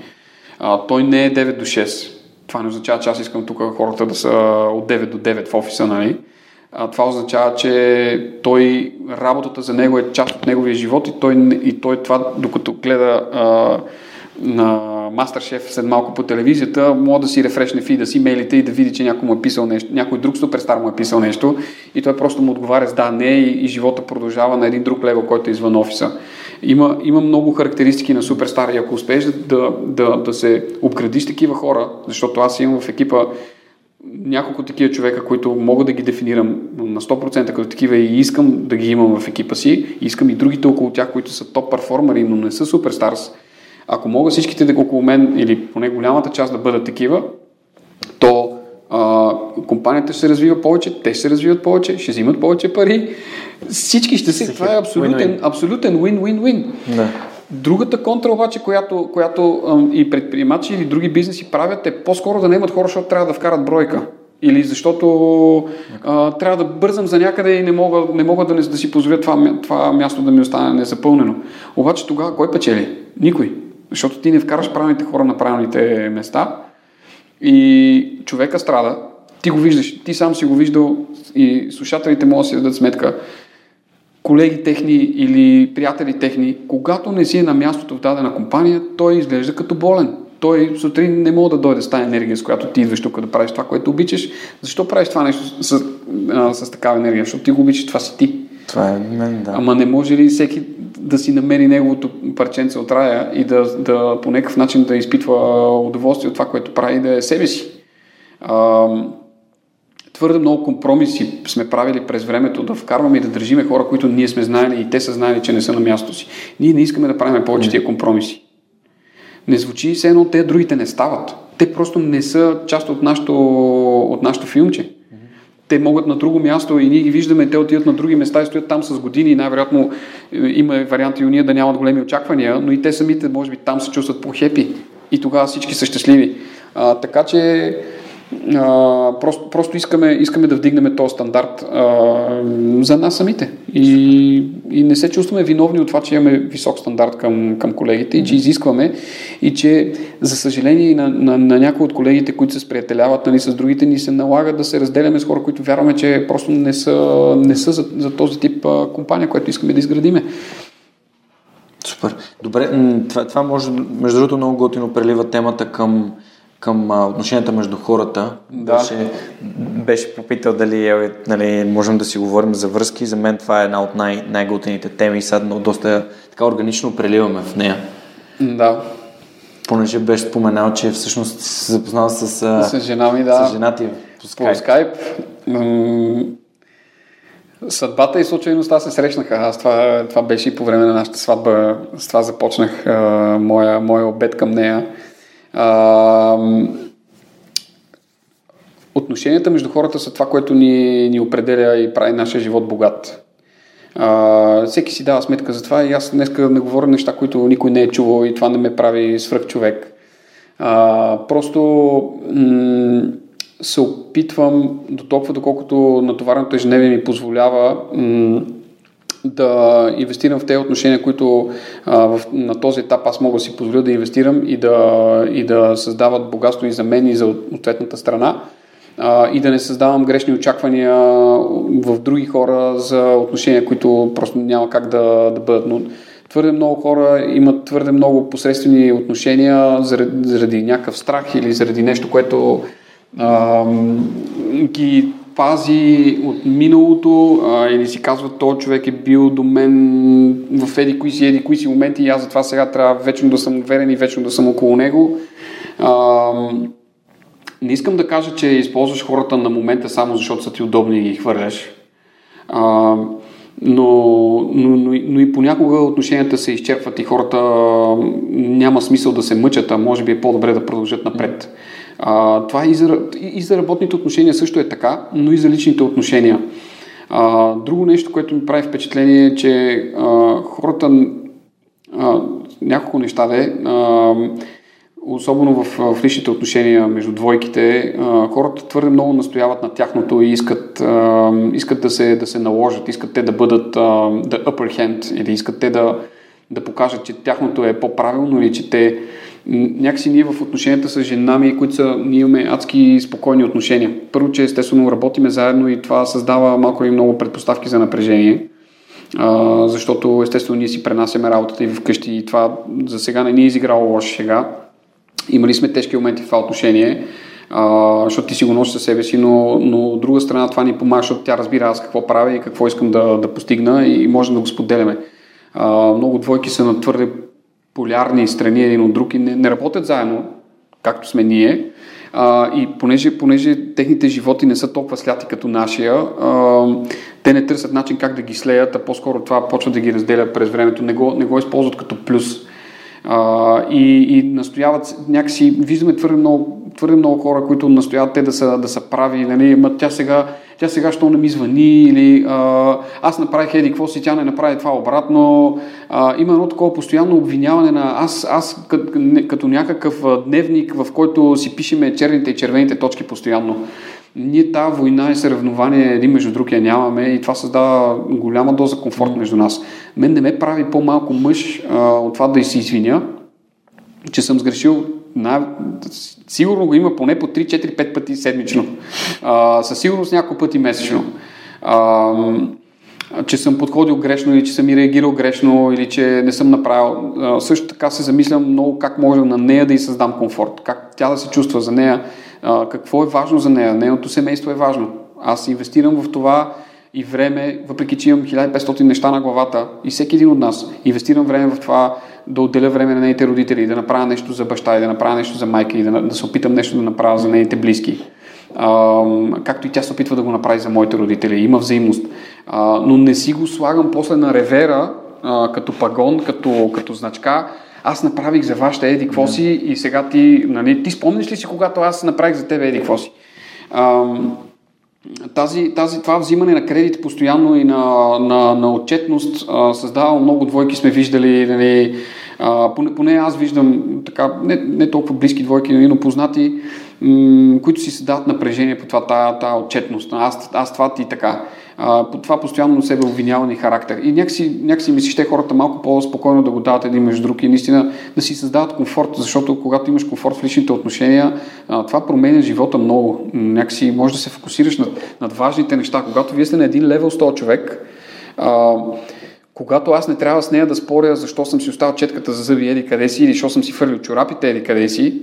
Той не е 9 до 6. Това не означава, че аз искам тук хората да са от 9 до 9 в офиса, нали? А, това означава, че той, работата за него е част от неговия живот и той, и той това, докато гледа а, на Мастершеф след малко по телевизията, може да си рефрешне фида си, мейлите и да види, че някой му е писал нещо, някой друг суперстар му е писал нещо и той просто му отговаря с да, не и, и живота продължава на един друг левел, който е извън офиса. Има, има много характеристики на суперстар и ако успееш да, да, да се обградиш такива хора, защото аз имам в екипа няколко такива човека, които мога да ги дефинирам на 100% като такива и искам да ги имам в екипа си, искам и другите около тях, които са топ перформери, но не са суперстарс, ако мога всичките да около мен или поне голямата част да бъдат такива, то а, компанията ще се развива повече, те ще се развиват повече, ще взимат повече пари, всички ще се... Това е абсолютен, абсолютен win-win-win. Да. Другата контра обаче, която, която и предприемачи или други бизнеси правят е по-скоро да не имат хора, защото трябва да вкарат бройка. Или защото а, трябва да бързам за някъде и не мога, не мога да, не, да си позволя това, това място да ми остане незапълнено. Обаче тогава кой печели? Никой. Защото ти не вкараш правилните хора на правилните места и човека страда. Ти го виждаш, ти сам си го виждал и слушателите могат да си дадат сметка. Колеги техни или приятели техни, когато не си е на мястото в дадена компания, той изглежда като болен. Той сутрин не може да дойде с тази енергия, с която ти идваш тук да правиш това, което обичаш. Защо правиш това нещо с, а, с такава енергия? Защото ти го обичаш, това си ти. Това е мен, да. Ама не може ли всеки да си намери неговото парченце от рая и да, да по някакъв начин да изпитва удоволствие от това, което прави, да е себе си? А, твърде много компромиси сме правили през времето да вкарваме и да държиме хора, които ние сме знаели и те са знаели, че не са на мястото си. Ние не искаме да правим повече тия компромиси. Не звучи все едно, те другите не стават. Те просто не са част от нашото, от нашото филмче те могат на друго място и ние ги виждаме, те отиват на други места и стоят там с години и най-вероятно е, има варианти и уния да нямат големи очаквания, но и те самите, може би, там се чувстват по-хепи и тогава всички са щастливи. А, така че а, просто, просто искаме, искаме да вдигнем този стандарт а, за нас самите. И, и не се чувстваме виновни от това, че имаме висок стандарт към, към колегите и че изискваме и че, за съжаление, на, на, на някои от колегите, които се сприятеляват нали, с другите, ни се налага да се разделяме с хора, които вярваме, че просто не са, не са за, за този тип а, компания, която искаме да изградиме. Супер. Добре, това, това може, между другото, много готино прелива темата към към а, отношенията между хората. Да. Беше, беше попитал дали е, нали, можем да си говорим за връзки. За мен това е една от най- най-готените теми и сега доста така органично преливаме в нея. Да. Понеже беше споменал, че всъщност се запознал с, с жена ми, да. С жена ти по скайп. По скайп. Съдбата и случайността се срещнаха. Аз това, това беше и по време на нашата сватба. С това започнах а, моя, моя обед към нея. А, отношенията между хората са това, което ни, ни определя и прави нашия живот богат. А, всеки си дава сметка за това и аз днес не говоря неща, които никой не е чувал и това не ме прави свръх човек. А, просто м- се опитвам до толкова, доколкото натовареното ежедневие ми позволява м- да инвестирам в тези отношения, които а, в, на този етап аз мога да си позволя да инвестирам и да, и да създават богатство и за мен и за ответната страна а, и да не създавам грешни очаквания в други хора за отношения, които просто няма как да, да бъдат. Но твърде много хора имат твърде много посредствени отношения заради, заради някакъв страх или заради нещо, което а, ги пази от миналото а, или си казва, този човек е бил до мен в еди кои си, еди кои си моменти и аз затова сега трябва вечно да съм уверен и вечно да съм около него. А, не искам да кажа, че използваш хората на момента само защото са ти удобни и ги хвърляш. А, но, но, но, но и понякога отношенията се изчерпват и хората няма смисъл да се мъчат, а може би е по-добре да продължат напред. А, това и за, и за работните отношения също е така, но и за личните отношения. А, друго нещо, което ми прави впечатление е, че а, хората а, няколко неща де, а, особено в, в личните отношения между двойките, а, хората твърде много настояват на тяхното и искат, а, искат да, се, да се наложат, искат те да бъдат а, the upper hand или искат те да, да покажат, че тяхното е по-правилно или че те някакси ние в отношенията с жена ми, които са, ние имаме адски спокойни отношения. Първо, че естествено работиме заедно и това създава малко и много предпоставки за напрежение. А, защото естествено ние си пренасяме работата и вкъщи и това за сега не ни е изиграло лоша сега. Имали сме тежки моменти в това отношение, а, защото ти си го носиш със себе си, но, но от друга страна това ни помага, защото тя разбира аз какво правя и какво искам да, да постигна и можем да го споделяме. А, много двойки са на твърде полярни страни един от друг и не, не работят заедно, както сме ние. А, и понеже, понеже техните животи не са толкова сляти като нашия, а, те не търсят начин как да ги слеят, а по-скоро това почва да ги разделя през времето. Не го, не го използват като плюс. А, и, и настояват някакси, виждаме твърде много, твърде много хора, които настояват те да са, да са прави, нали, ма тя сега, тя сега що не ми звъни или а, аз направих еди какво си, тя не направи това обратно. А, има едно такова постоянно обвиняване на аз, аз като, като някакъв дневник, в който си пишеме черните и червените точки постоянно. Ние тази война и съревнование един между друг я нямаме и това създава голяма доза комфорт между нас. Мен не ме прави по-малко мъж а, от това да и се извиня, че съм сгрешил на... Сигурно го има поне по 3, 4, 5 пъти седмично. А, със сигурност няколко пъти месечно. А, че съм подходил грешно или че съм и реагирал грешно или че не съм направил. А, също така се замислям много как може на нея да й създам комфорт, как тя да се чувства за нея, а, какво е важно за нея. Нейното семейство е важно. Аз инвестирам в това и време, въпреки че имам 1500 неща на главата и всеки един от нас инвестирам време в това да отделя време на нейните родители, да направя нещо за баща и да направя нещо за майка и да, да се опитам нещо да направя за нейните близки. А, както и тя се опитва да го направи за моите родители. Има взаимност. А, но не си го слагам после на ревера, а, като пагон, като, като значка. Аз направих за вашата еди какво си и сега ти, нали, ти спомниш ли си, когато аз направих за тебе еди какво си? А, тази, тази, това взимане на кредит постоянно и на, на, на отчетност а, създава много двойки, сме виждали, нали, а, поне, поне аз виждам така, не, не толкова близки двойки, но познати, които си създават напрежение по това, тая, тая отчетност. Аз, аз това ти така а, по това постоянно себе обвиняване и характер. И някакси, някакси ми ще хората малко по-спокойно да го дават един между друг и наистина да си създават комфорт, защото когато имаш комфорт в личните отношения, а, това променя живота много. Някакси може да се фокусираш над, над важните неща. Когато вие сте на един левел с този човек, а, когато аз не трябва с нея да споря защо съм си оставил четката за зъби еди къде си или защо съм си фърлил чорапите еди къде си,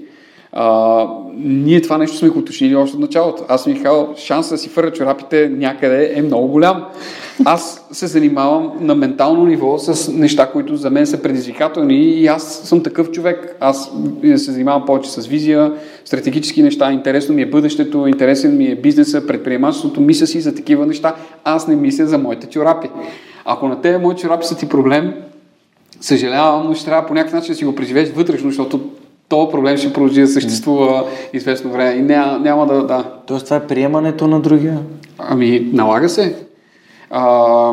а, ние това нещо сме го уточнили още от началото. Аз съм казал, шанса да си фърля чорапите някъде е много голям. Аз се занимавам на ментално ниво с неща, които за мен са предизвикателни и аз съм такъв човек. Аз се занимавам повече с визия, стратегически неща, интересно ми е бъдещето, интересен ми е бизнеса, предприемачеството, мисля си за такива неща. Аз не мисля за моите чорапи. Ако на тебе моите чорапи са ти проблем, съжалявам, но ще трябва по някакъв начин да си го преживееш вътрешно, защото този проблем ще продължи да съществува известно време и няма, няма да, да. Тоест това е приемането на другия? Ами, налага се. А,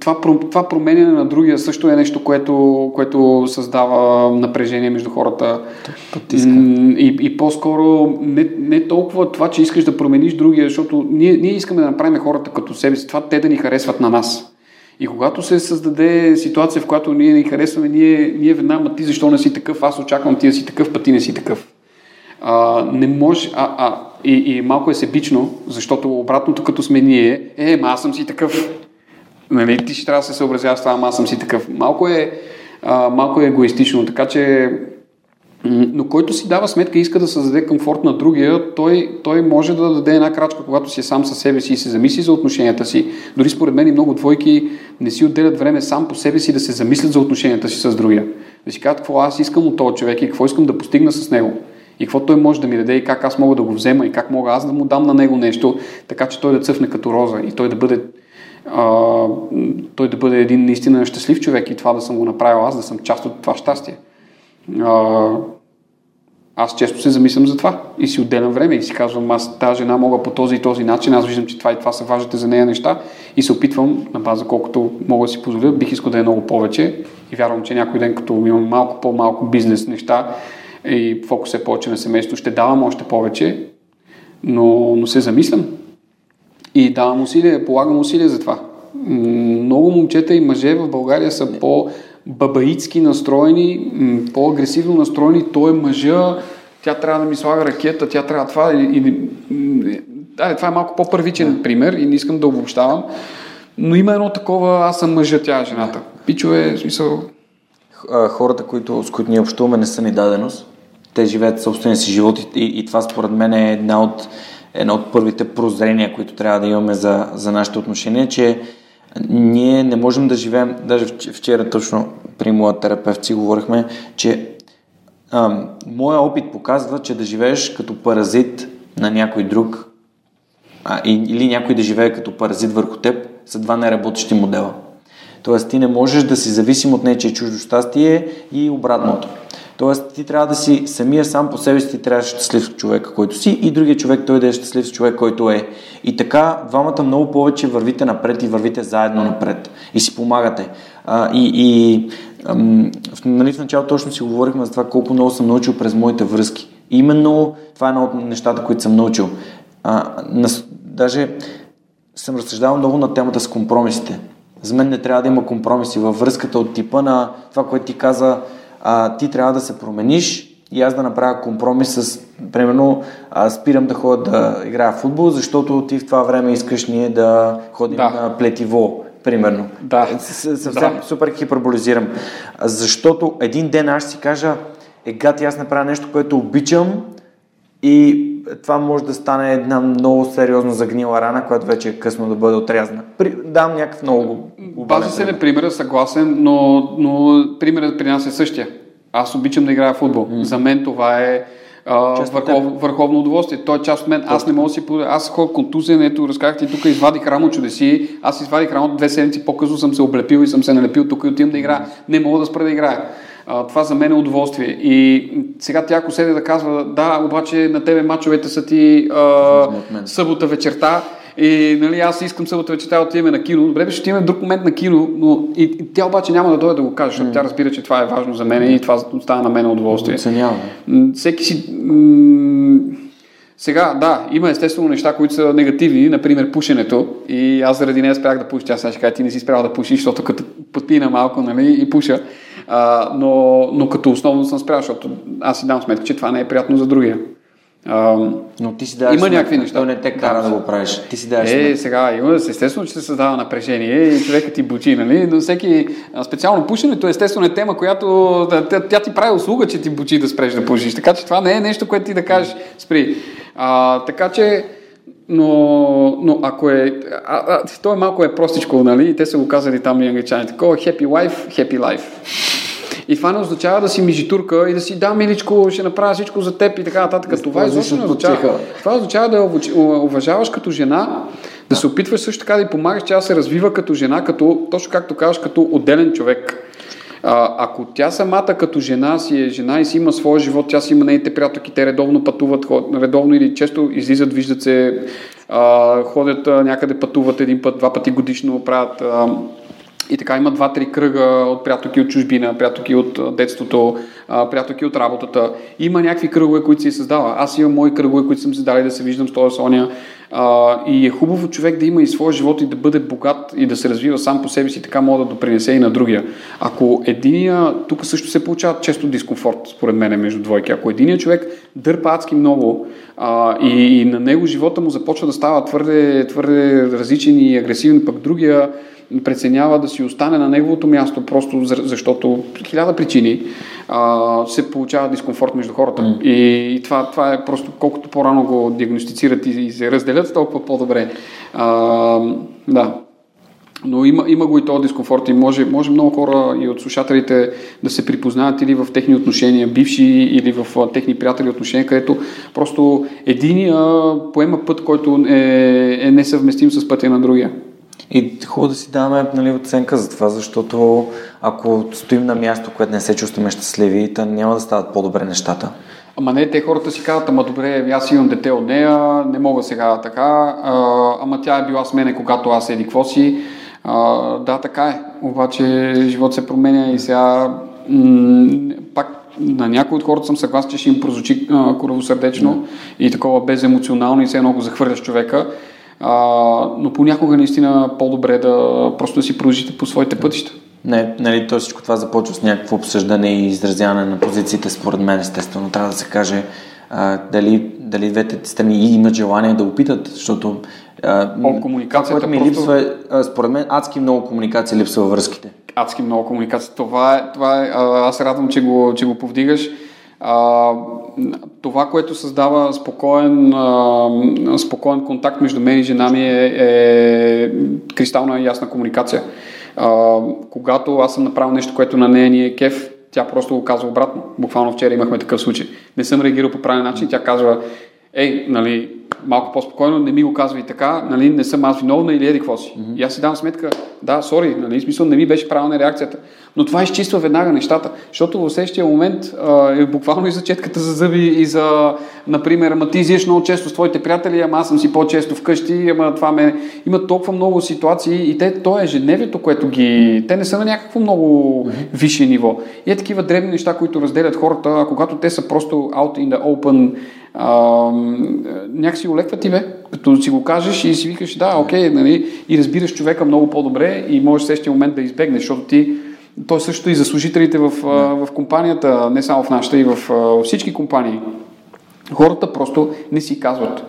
това, това променяне на другия също е нещо, което, което създава напрежение между хората. И, и по-скоро не, не толкова това, че искаш да промениш другия, защото ние, ние искаме да направим хората като себе си, това те да ни харесват на нас. И когато се създаде ситуация, в която ние не харесваме, ние, ние веднага, ти защо не си такъв, аз очаквам ти да си такъв, път ти не си такъв. А, не може, а, а, и, и малко е себично, защото обратното като сме ние, е, ма аз съм си такъв. Нали, ти ще трябва да се съобразяваш с това, ама аз съм си такъв. Малко е, а, малко е егоистично, така че но който си дава сметка и иска да създаде комфорт на другия, той, той може да даде една крачка, когато си е сам със себе си и се замисли за отношенията си. Дори според мен и много двойки не си отделят време сам по себе си да се замислят за отношенията си с другия. Да си кажат какво аз искам от този човек и какво искам да постигна с него. И какво той може да ми даде и как аз мога да го взема и как мога аз да му дам на него нещо, така че той да цъфне като роза и той да бъде а, той да бъде един наистина щастлив човек и това да съм го направил аз, да съм част от това щастие. А, аз често се замислям за това. И си отделям време и си казвам, аз тази жена мога по този и този начин, аз виждам, че това и това са важните за нея неща. И се опитвам на база колкото мога да си позволя, бих искал да е много повече. И вярвам, че някой ден, като имам малко по-малко бизнес неща и фокус е повече на семейство, ще давам още повече, но, но се замислям. И давам усилия, полагам усилия за това. Много момчета и мъже в България са по бабаитски настроени, по-агресивно настроени, той е мъжа, тя трябва да ми слага ракета, тя трябва това или... Да, това е малко по-първичен пример и не искам да обобщавам, но има едно такова, аз съм мъжа, тя е жената. Пичове, смисъл... Хората, които, с които ние общуваме, не са ни даденост. Те живеят собствения си живот и, и, и това според мен е една от, една от първите прозрения, които трябва да имаме за, за нашите отношения, че ние не можем да живеем, даже вчера точно при моя терапевт си говорихме, че а, моя опит показва, че да живееш като паразит на някой друг а, или някой да живее като паразит върху теб са два неработещи модела. Тоест ти не можеш да си зависим от нечие чуждо щастие и обратното. Тоест ти трябва да си самия сам по себе си ти трябва да щастлив човек, който си и другия човек той да е щастлив човек, който е. И така двамата много повече вървите напред и вървите заедно напред и си помагате. А, и и ам, нали, в началото точно си говорихме за това колко много съм научил през моите връзки. И именно това е едно от нещата, които съм научил. А, нас, даже съм разсъждавал много на темата с компромисите. За мен не трябва да има компромиси във връзката от типа на това, което ти каза, а, ти трябва да се промениш и аз да направя компромис с, примерно, а, спирам да ходя да играя в футбол, защото ти в това време искаш ние да ходим да. на плетиво, примерно. Да. Съвсем да. супер хиперболизирам. Защото един ден аз си кажа, е гати, аз направя нещо, което обичам и това може да стане една много сериозно загнила рана, която вече е късно да бъде отрязана. При, дам някакъв много Бази се не примера, съгласен, но, но примерът при нас е същия. Аз обичам да играя в футбол. Mm. За мен това е а, върхов, върховно удоволствие. Той е част от мен. Аз не мога да си позволя. Аз ходя контузен, ето разказах ти тук, извадих рамо чудеси. Аз извадих рамо две седмици по-късно съм се облепил и съм се налепил тук и отивам да играя. Не мога да спра да играя. А, това за мен е удоволствие. И сега тя, ако седе да казва, да, обаче на тебе мачовете са ти а, събота вечерта, и нали, аз искам събота вечерта отиваме на кино. Добре, ще отиваме в друг момент на кино, но и, и тя обаче няма да дойде да го каже, защото mm. тя разбира, че това е важно за мен и това става на мен удоволствие. Оценява. Всеки си... М- сега, да, има естествено неща, които са негативни, например пушенето. И аз заради нея спрях да пуша. Тя сега ще кажа, ти не си спрял да пушиш, защото като подпина малко, нали, и пуша. А, но, но като основно съм спрял, защото аз си дам сметка, че това не е приятно за другия. А, но ти си даваш има някакви неща. То не те кара да, да го правиш. Ти си даваш Е, сега има, естествено, че се създава напрежение и човекът ти бучи, нали? Но всеки, специално пушенето, естествено е тема, която тя, тя ти прави услуга, че ти бучи да спреш да пушиш. Така че това не е нещо, което ти да кажеш спри. А, така че, но, но ако е... А, а, то е малко е простичко, нали? И те са го казали там и англичаните. Такова happy wife, happy life. И това не означава да си мижитурка и да си да, миличко, ще направя всичко за теб и така нататък. Това изобщо не означава. Това означава да я уважаваш като жена, да се опитваш също така да й помагаш, тя се развива като жена, като, точно както казваш, като отделен човек. А, ако тя самата като жена си е жена и си има своя живот, тя си има нейните приятелки, те редовно пътуват, редовно или често излизат, виждат се, а, ходят а, някъде, пътуват един път, два пъти годишно, правят а, и така има два-три кръга от приятелки от чужбина, приятелки от детството, приятелки от работата. Има някакви кръгове, които си създава. Аз имам мои кръгове, които съм си дали да се виждам с този Соня. и е хубаво човек да има и своя живот и да бъде богат и да се развива сам по себе си, така мога да допринесе и на другия. Ако единия, тук също се получава често дискомфорт, според мен, между двойки. Ако единия човек дърпа адски много а, и, и на него живота му започва да става твърде, твърде различен и агресивен, пък другия преценява да си остане на неговото място, просто защото хиляда причини а, се получава дискомфорт между хората. Mm. И, и това, това е просто колкото по-рано го диагностицират и, и се разделят, толкова по-добре. А, да. Но има, има го и този дискомфорт и може, може много хора и от слушателите да се припознаят или в техни отношения, бивши или в техни приятели отношения, където просто единия поема път, който е, е несъвместим с пътя на другия. И хубаво да си даваме нали, оценка за това, защото ако стоим на място, което не се чувстваме щастливи, то няма да стават по-добре нещата. Ама не, те хората си казват, ама добре, аз имам дете от нея, не мога сега така, а, ама тя е била с мене, когато аз еди какво си. А, да, така е, обаче живот се променя и сега м- пак на някои от хората съм съгласен, че ще им прозвучи коравосърдечно mm. и такова беземоционално и все едно го захвърляш човека. А, но понякога наистина по-добре да просто да си продължите по своите пътища. Не, нали, то всичко това започва с някакво обсъждане и изразяване на позициите, според мен, естествено. Трябва да се каже а, дали, дали двете страни имат желание да опитат, защото а, О, комуникацията което ми просто... липсва, а, според мен, адски много комуникация липсва във връзките. Адски много комуникация. Това е, това е аз радвам, че го, че го повдигаш. А, това, което създава спокоен, а, спокоен контакт между мен и жена ми е, е кристална и ясна комуникация. А, когато аз съм направил нещо, което на нея ни е кеф, тя просто го казва обратно. Буквално вчера имахме такъв случай. Не съм реагирал по правилен начин, тя казва, ей, нали, малко по-спокойно, не ми го казва и така, нали, не съм аз виновна или еди какво си. Mm-hmm. И аз си давам сметка, да, сори, нали, смисъл не ми беше правилна реакцията. Но това изчиства веднага нещата, защото в следващия момент а, е буквално и за четката за зъби и за, например, ама ти изиеш много често с твоите приятели, ама аз съм си по-често вкъщи, ама това ме... Има толкова много ситуации и те, то е ежедневието, което ги... Те не са на някакво много mm-hmm. висше ниво. И е такива древни неща, които разделят хората, когато те са просто out in the open, а, някакси олеква ти бе, като си го кажеш и си викаш да, окей, нали, и разбираш човека много по-добре и можеш в същия момент да избегнеш, защото ти той също и за служителите в, в компанията, не само в нашата, и в всички компании. Хората просто не си казват.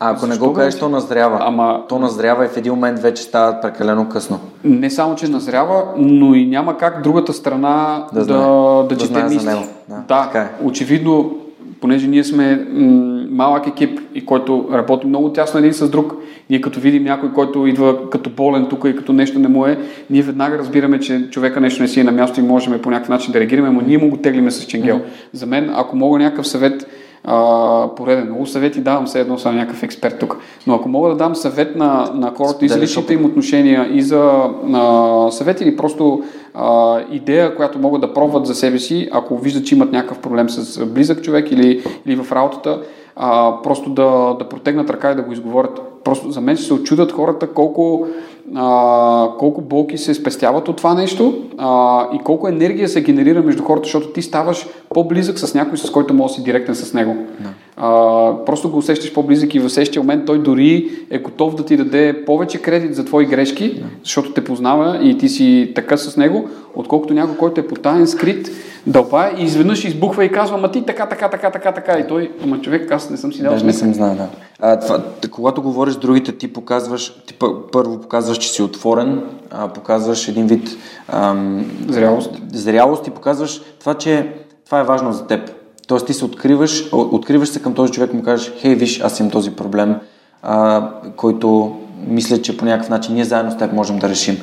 А ако Защо не го кажеш, то назрява. Ама... То назрява и в един момент вече става прекалено късно. Не само, че назрява, но и няма как другата страна да, да, да, да чете мисли. Да, да е. очевидно понеже ние сме м- малък екип и който работи много тясно един с друг, ние като видим някой, който идва като болен тук и като нещо не му е, ние веднага разбираме, че човека нещо не си е на място и можем по някакъв начин да реагираме, но ние му го теглиме с ченгел. Mm-hmm. За мен, ако мога някакъв съвет, а, пореден. Много съвети давам, все едно съм някакъв експерт тук. Но ако мога да дам съвет на, на хората и за личните им отношения, и за а, съвет или просто а, идея, която могат да пробват за себе си, ако виждат, че имат някакъв проблем с близък човек или, или в работата, а, просто да, да протегнат ръка и да го изговорят. Просто за мен ще се очудят хората колко а, колко болки се спестяват от това нещо а, и колко енергия се генерира между хората, защото ти ставаш по-близък с някой, с който може да си директен с него. Да. А, просто го усещаш по-близък и в същия момент той дори е готов да ти даде повече кредит за твои грешки, да. защото те познава и ти си така с него, отколкото някой, който е потаен, скрит, дълба и изведнъж избухва и казва, ма ти така, така, така, така, така. И той, ама човек, аз не съм си дал да, не съм знал, да. А, това, когато говориш с другите, ти показваш, ти първо показваш, че си отворен, а, показваш един вид ам, зрялост. зрялост и показваш това, че това е важно за теб. Тоест ти се откриваш, откриваш се към този човек и му кажеш, хей, виж, аз имам този проблем, а, който мисля, че по някакъв начин ние заедно с теб можем да решим.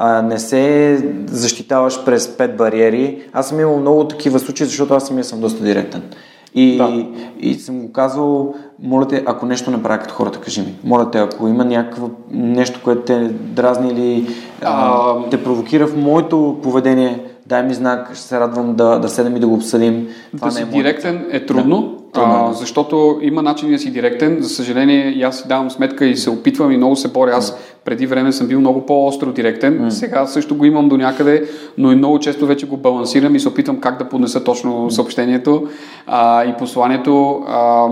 А, не се защитаваш през пет бариери. Аз съм имал много такива случаи, защото аз самия съм доста директен. И, да. и съм го казвал, моля те, ако нещо не правя като хората, кажи ми. Моля те, ако има някакво нещо, което те дразни или а... те провокира в моето поведение, дай ми знак, ще се радвам да, да седем и да го обсъдим. Това да си е директен е трудно, да, а, е. защото има начин да си директен. За съжаление, и аз си давам сметка и се опитвам и много се боря. Аз преди време съм бил много по-остро директен, mm. сега също го имам до някъде, но и много често вече го балансирам и се опитвам как да поднеса точно съобщението а, и посланието. А,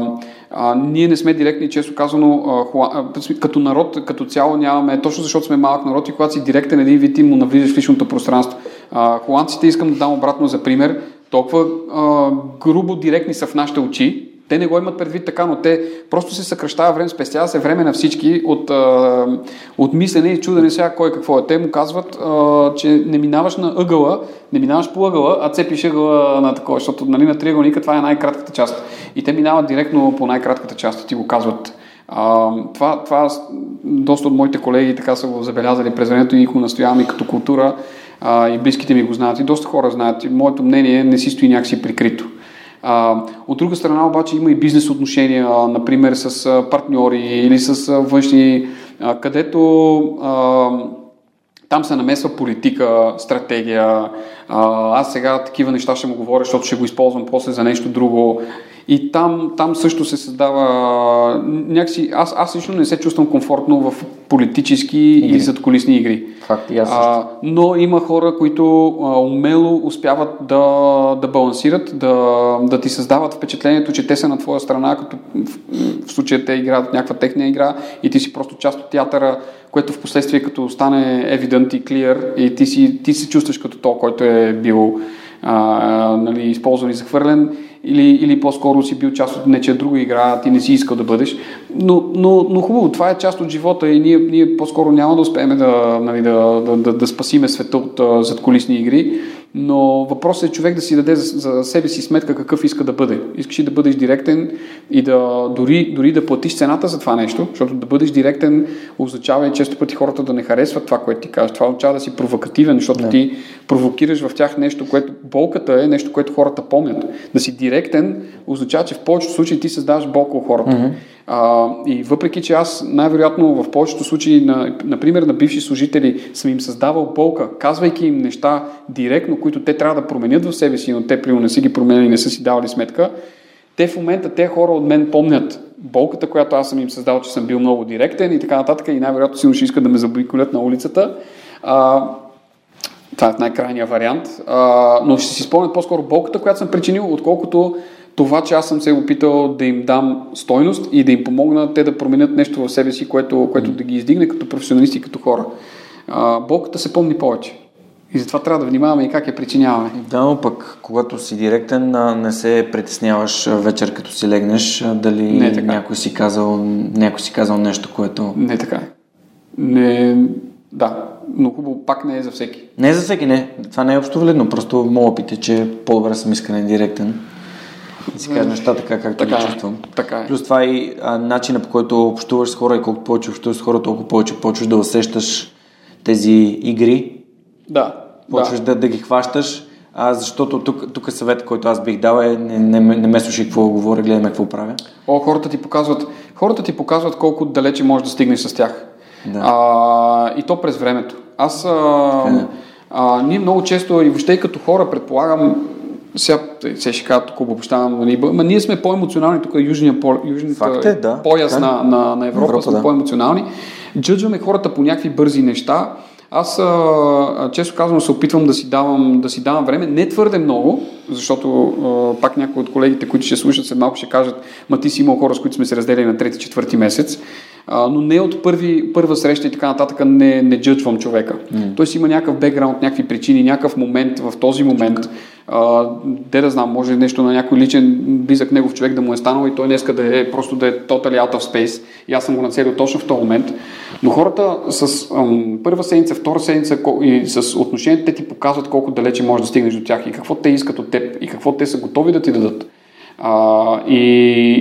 а, ние не сме директни, често казано, а, хуа, а, като народ, като цяло нямаме, точно защото сме малък народ и когато си директен един вид ти му навлизаш в личното пространство. А, холандците искам да дам обратно за пример, толкова а, грубо директни са в нашите очи, те не го имат предвид така, но те просто се съкръщава време, спестява се време на всички от, а, от мислене и чудене сега кой какво е. Те му казват, а, че не минаваш на ъгъла, не минаваш по ъгъла, а цепиш ъгъла на такова, защото нали, на триъгълника това е най-кратката част. И те минават директно по най-кратката част, ти го казват. А, това, това доста от моите колеги така са го забелязали през времето и го настоявам и като култура а, и близките ми го знаят и доста хора знаят. И моето мнение не си стои някакси прикрито. А, от друга страна обаче има и бизнес отношения, например с партньори или с външни, а, където а, там се намесва политика, стратегия. А, аз сега такива неща ще му говоря, защото ще го използвам после за нещо друго. И там, там също се създава някакси... Аз, аз лично не се чувствам комфортно в политически игри. или задколисни игри. Факт, аз също. А, но има хора, които а, умело успяват да, да балансират, да, да ти създават впечатлението, че те са на твоя страна, като в, в случая те играят някаква техния игра и ти си просто част от театъра, което в последствие като стане evident и clear и ти, си, ти се чувстваш като то, който е бил а, нали, използван и захвърлен или, или по-скоро си бил част от нечия друга игра, ти не си искал да бъдеш. Но, но, но хубаво, това е част от живота и ние, ние по-скоро няма да успеем да, нали, да, да, да, да спасиме света от uh, задколисни игри, но въпросът е човек да си даде за, за себе си сметка какъв иска да бъде. Искаш ли да бъдеш директен и да дори, дори да платиш цената за това нещо, защото да бъдеш директен означава и често пъти хората да не харесват това, което ти кажеш. Това означава да си провокативен, защото да. ти провокираш в тях нещо, което болката е нещо, което хората помнят. Да си директен означава, че в повечето случаи ти създаваш болка у хората. Mm-hmm. А, и въпреки, че аз най-вероятно в повечето случаи, на, например на бивши служители, съм им създавал болка, казвайки им неща директно, които те трябва да променят в себе си, но те примерно не са ги променили, не са си давали сметка, те в момента, те хора от мен помнят болката, която аз съм им създал, че съм бил много директен и така нататък и най-вероятно си ще искат да ме забойколят на улицата. А, това е най-крайния вариант. А, но ще си спомнят по-скоро болката, която съм причинил, отколкото това, че аз съм се опитал да им дам стойност и да им помогна те да променят нещо в себе си, което, което да ги издигне като професионалисти и като хора. А, болката се помни повече. И затова трябва да внимаваме и как я причиняваме. Да, но пък когато си директен, не се притесняваш вечер като си легнеш, дали не е така. някой, си казал, някой си казал нещо, което... Не е така. Не... Да, но хубаво пак не е за всеки. Не е за всеки, не. Това не е общо валидно. Просто моят опит е, че по-добре съм искрен директен да (laughs) си кажа нещата така, както така, ги е. чувствам. Така е. Плюс това и а, начина по който общуваш с хора и колкото повече общуваш с хора, толкова повече почваш да усещаш тези игри. Да. Почваш да, да, да ги хващаш. А, защото тук, тук е съвет, който аз бих дал е не, не, не ме слушай какво говоря, гледаме какво правя. О, хората ти показват, хората ти показват колко далече можеш да стигнеш с тях. Да. А, и то през времето. Аз а, е. а, ние много често и въобще и като хора предполагам сега, се ще кажа, тук обобщавам, нали, ма ние сме по-емоционални, тук е южния, по, южния е, да, пояс на, на, на Европа, Европа сме да. по-емоционални. Джъджваме хората по някакви бързи неща. Аз а, често казвам се опитвам да си, давам, да си давам време, не твърде много, защото а, пак някои от колегите, които ще слушат след малко ще кажат, ма ти си имал хора, с които сме се разделили на трети-четвърти месец, а, но не от първи, първа среща и така нататък не, не джъджвам човека. Mm. Той си има някакъв бекграунд, някакви причини, някакъв момент в този момент, де да знам, може нещо на някой личен близък негов човек да му е станало и той днеска да е просто да е totally out of space и аз съм го нацелил точно в този момент. Но хората с ам, първа седмица, втора седмица и с отношението те ти показват колко далече можеш да стигнеш до тях и какво те искат от теб и какво те са готови да ти дадат. А, и,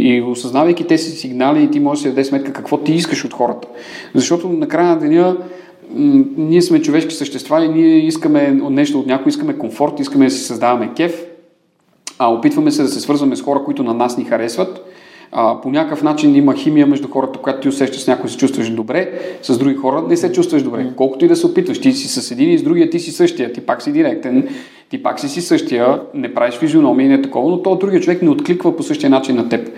и осъзнавайки тези сигнали, ти можеш да си даде сметка какво ти искаш от хората. Защото на края на деня ние сме човешки същества и ние искаме нещо от някой, искаме комфорт, искаме да си създаваме кеф, а опитваме се да се свързваме с хора, които на нас ни харесват. А, по някакъв начин има химия между хората, когато ти усещаш с някой се чувстваш добре, с други хора не се чувстваш добре. Колкото и да се опитваш, ти си с един и с другия, ти си същия, ти пак си директен, ти пак си си същия, не правиш физиономия и не такова, но то другия човек не откликва по същия начин на теб.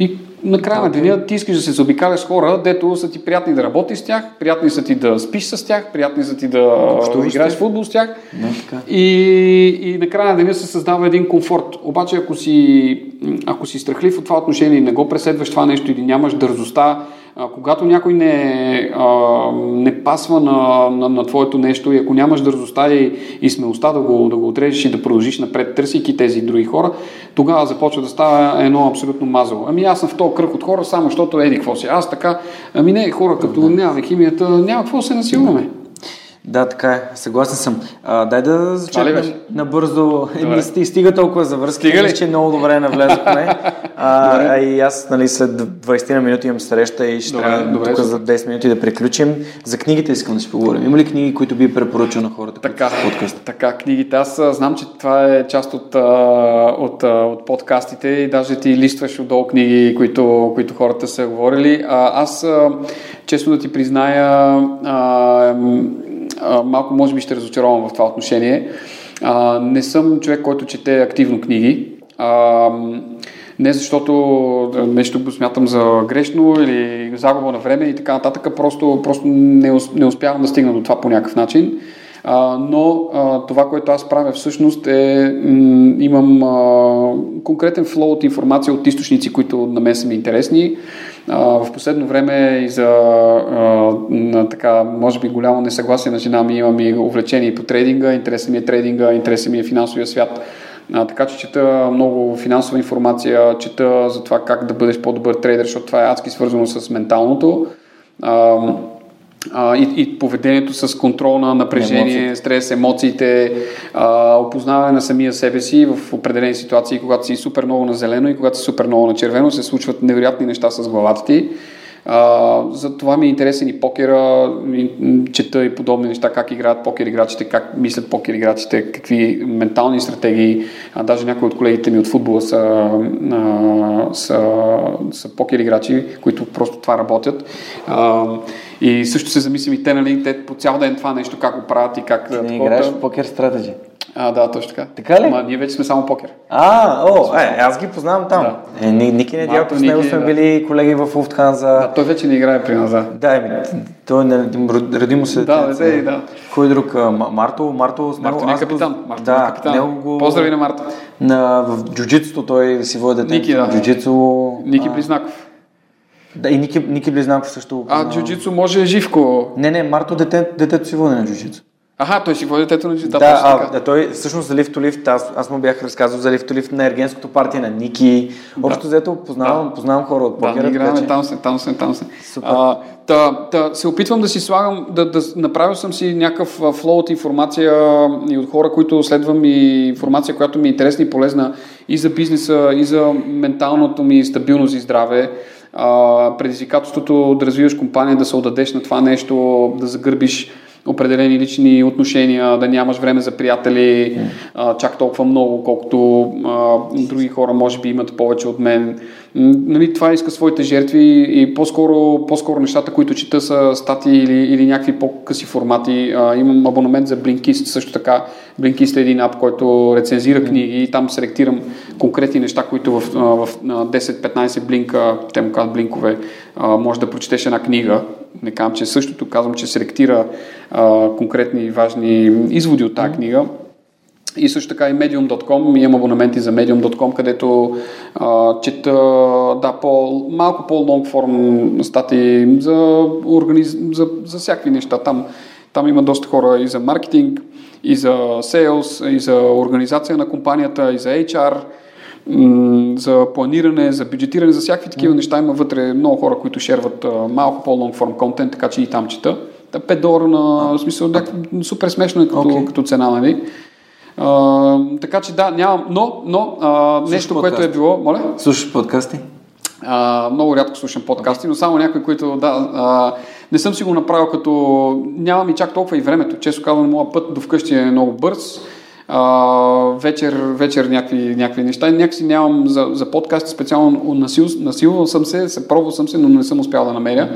И накрая на деня ти искаш да се заобикаляш хора, дето са ти приятни да работиш с тях, приятни са ти да спиш с тях, приятни са ти да Общуваш играеш в футбол с тях. Не, така. И, и накрая на деня се създава един комфорт. Обаче ако си, ако си страхлив от това отношение и не го преследваш това нещо или нямаш дързостта а, когато някой не, а, не пасва на, на, на твоето нещо и ако нямаш дързостта и, и смелостта да го, да го отрежеш и да продължиш напред, търсейки тези други хора, тогава започва да става едно абсолютно мазало. Ами аз съм в този кръг от хора, само защото еди какво си. Аз така, ами не, хора, като да. нямаме химията, няма какво се насилваме. Да, така е. Съгласен съм. А, дай да зачекнем набързо. Не стига толкова за връзки, стига ли? че много добре навлезохме. а, а, и аз нали, след 20 на минути имам среща и ще добре, трябва добре, тук за 10 минути да приключим. За книгите искам да си поговорим. Има ли книги, които би препоръчал на хората? Така, подкаст? така, книгите. Аз знам, че това е част от, от, от подкастите и даже ти листваш отдолу книги, които, които хората са говорили. А, аз, честно да ти призная, а, малко може би ще разочаровам в това отношение. А, не съм човек, който чете активно книги. А, Не защото нещо го смятам за грешно или загуба на време и така нататък, просто, просто не, не успявам да стигна до това по някакъв начин. А, но а, това, което аз правя всъщност е, м- имам а, конкретен флоу от информация от източници, които на мен са ми интересни. В последно време и за а, на, така, може би голямо несъгласие на жена ми имам и увлечение по трейдинга, интересът ми е трейдинга, интересът ми е финансовия свят. А, така че чета много финансова информация, чета за това как да бъдеш по-добър трейдер, защото това е адски свързано с менталното. А, а, и, и поведението с контрол на напрежение, емоциите. стрес, емоциите, а, опознаване на самия себе си в определени ситуации, когато си супер много на зелено и когато си супер много на червено, се случват невероятни неща с главата ти. А, за това ми е интересен и покера, и, чета и подобни неща, как играят покер играчите, как мислят покер играчите, какви ментални стратегии. А, даже някои от колегите ми от футбола са, а, са, са покер играчи, които просто това работят. А, и също се замислим и те, нали, те по цял ден това нещо как го правят и как... Ти не играеш в покер стратеги. А, да, точно така. Така ли? Ама ние вече сме само покер. А, о, е, аз ги познавам там. Да. Е, Ники Недялков, с него сме да. били колеги в Уфтханза. Да, той вече не играе при нас, да. Да, еми, той не, роди му се. Да, да, да, да. Кой друг? Марто, Марто, с него, Марто е капитан. Марто да, е капитан. Него го... Поздрави на Марто. На, в джуджитсото той си води дете. Ники, да. Джуджицу. Ники Близнаков. Да, и Ники, Ники Близнаков също. А, джуджицу може Живко. Не, не, Марто дете, детето си води на джуджицу. Аха, той си води детето на Да, да, а, да, той всъщност за лифто лифт, аз, аз му бях разказал за лифто лифт на ергенското партия на Ники. Общо взето познавам, да. познавам хора от покера. Да, играем че... там се, там се, там се. Супер. А, та, та, се опитвам да си слагам, да, да направил съм си някакъв флоу от информация и от хора, които следвам и информация, която ми е интересна и полезна и за бизнеса, и за менталното ми стабилност и здраве. А, предизвикателството да развиваш компания, да се отдадеш на това нещо, да загърбиш определени лични отношения, да нямаш време за приятели а, чак толкова много, колкото а, други хора може би имат повече от мен. Нали, това иска своите жертви и по-скоро, по-скоро нещата, които чета са статии или, или някакви по-къси формати. А, имам абонамент за Blinkist също така. Blinkist е един ап, който рецензира книги и там селектирам конкретни неща, които в, в 10-15 блинка, те му казват блинкове, може да прочетеш една книга не казвам, че същото, казвам, че селектира а, конкретни важни изводи от тази книга. И също така и medium.com, имам абонаменти за medium.com, където а, чета да, по, малко по-лонг форм статии за, организ... за, за всякакви неща. Там, там има доста хора и за маркетинг, и за sales, и за организация на компанията, и за HR за планиране, за бюджетиране, за всякакви такива mm. неща има вътре много хора, които шерват малко по-лонг форм контент, така че и там чета. 5 долара на смисъл, някакъв, супер смешно е като, okay. като цена, нали? А, така че да, нямам, но, но а, нещо, подкаст. което е било, моля? Слушаш подкасти? А, много рядко слушам подкасти, но само някои, които, да, а, не съм си го направил като, нямам и чак толкова и времето. Често казвам, моят път до вкъщи е много бърз а, вечер, вечер някакви, някакви неща. Някакси нямам за, за подкасти специално насил, насилвал съм се, се пробвал съм се, но не съм успял да намеря.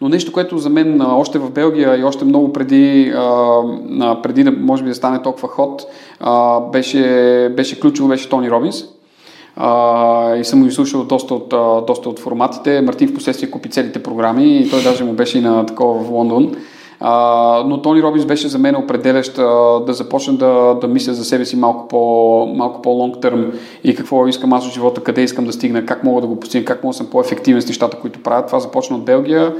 Но нещо, което за мен още в Белгия и още много преди, а, преди да може би да стане толкова ход, а, беше, беше ключово, беше Тони Робинс. Uh, и съм го изслушал доста от, доста от форматите. Мартин в последствие купи целите програми и той даже му беше и на такова в Лондон. А, но Тони Робинс беше за мен определящ а, да започна да, да мисля за себе си малко, по, малко по-лонг търм и какво искам аз от живота, къде искам да стигна, как мога да го постигна, как мога да съм по-ефективен с нещата, които правят. Това започна от Белгия.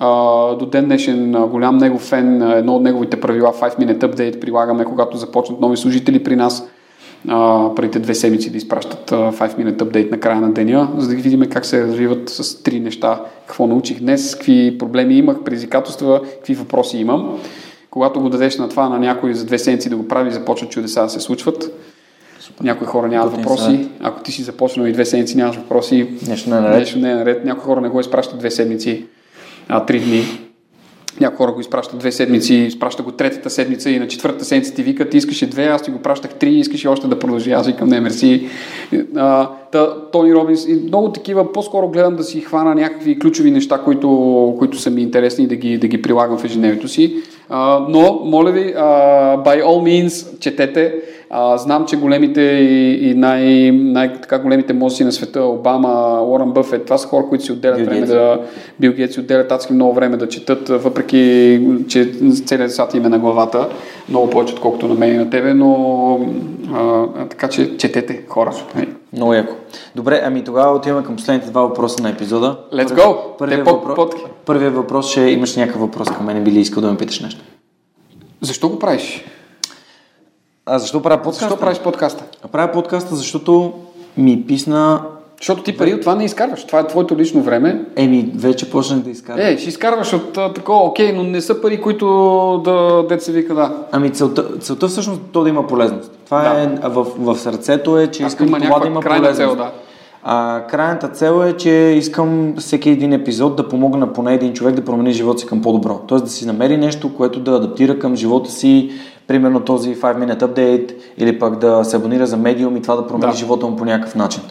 Uh, до ден днешен голям негов фен, едно от неговите правила 5 Minute Update прилагаме, когато започнат нови служители при нас а, преди две седмици да изпращат 5-minute update на края на деня, за да видим как се развиват с три неща. Какво научих днес, какви проблеми имах, предизвикателства, какви въпроси имам. Когато го дадеш на това на някой за две седмици да го прави, започват чудеса да се случват. Супер. Някои хора нямат въпроси. Ако ти си започнал и две седмици нямаш въпроси, нещо не е наред. Нещо не е наред. Някои хора не го изпращат две седмици, а три дни. Някои хора го изпращат две седмици, изпраща го третата седмица и на четвъртата седмица ти викат, искаше две, аз ти го пращах три, искаш и още да продължи. Аз викам, не, мерси. Та, Тони Робинс и много такива, по-скоро гледам да си хвана някакви ключови неща, които, които са ми интересни и да ги, да ги прилагам в ежедневието си. А, но, моля ви, а, by all means, четете. А, знам, че големите и, и най, най, така големите мозъци на света, Обама, Уорън Бъфет, това са хора, които си отделят Бил време Гейтс. да... Бил Гейтс отделят адски много време да четат, въпреки, че целият свят им е на главата, много повече, отколкото на мен и на тебе, но а, така че четете хора. Много яко. Добре, ами тогава отиваме към последните два въпроса на епизода. Let's Първи- go! Първият, Те под- въпрос, ще имаш някакъв въпрос към мен, би ли искал да ме питаш нещо? Защо го правиш? А защо правя подкаста? Защо правиш подкаста? А Правя подкаста, защото ми писна... Защото ти пари от това не изкарваш. Това е твоето лично време. Еми, вече почнах да изкарвам. Е, ще изкарваш от а, такова, окей, но не са пари, които да, се вика да. Ами целта, целта всъщност то да има полезност. Това Да. е в, в сърцето е, че Ако искам това да има крайна полезност. цел, да. А, крайната цел е, че искам всеки един епизод да помогна поне един човек да промени живота си към по-добро. Тоест да си намери нещо, което да адаптира към живота си, примерно този 5 minute update или пък да се абонира за медиум и това да промени Да. живота му по някакъв начин.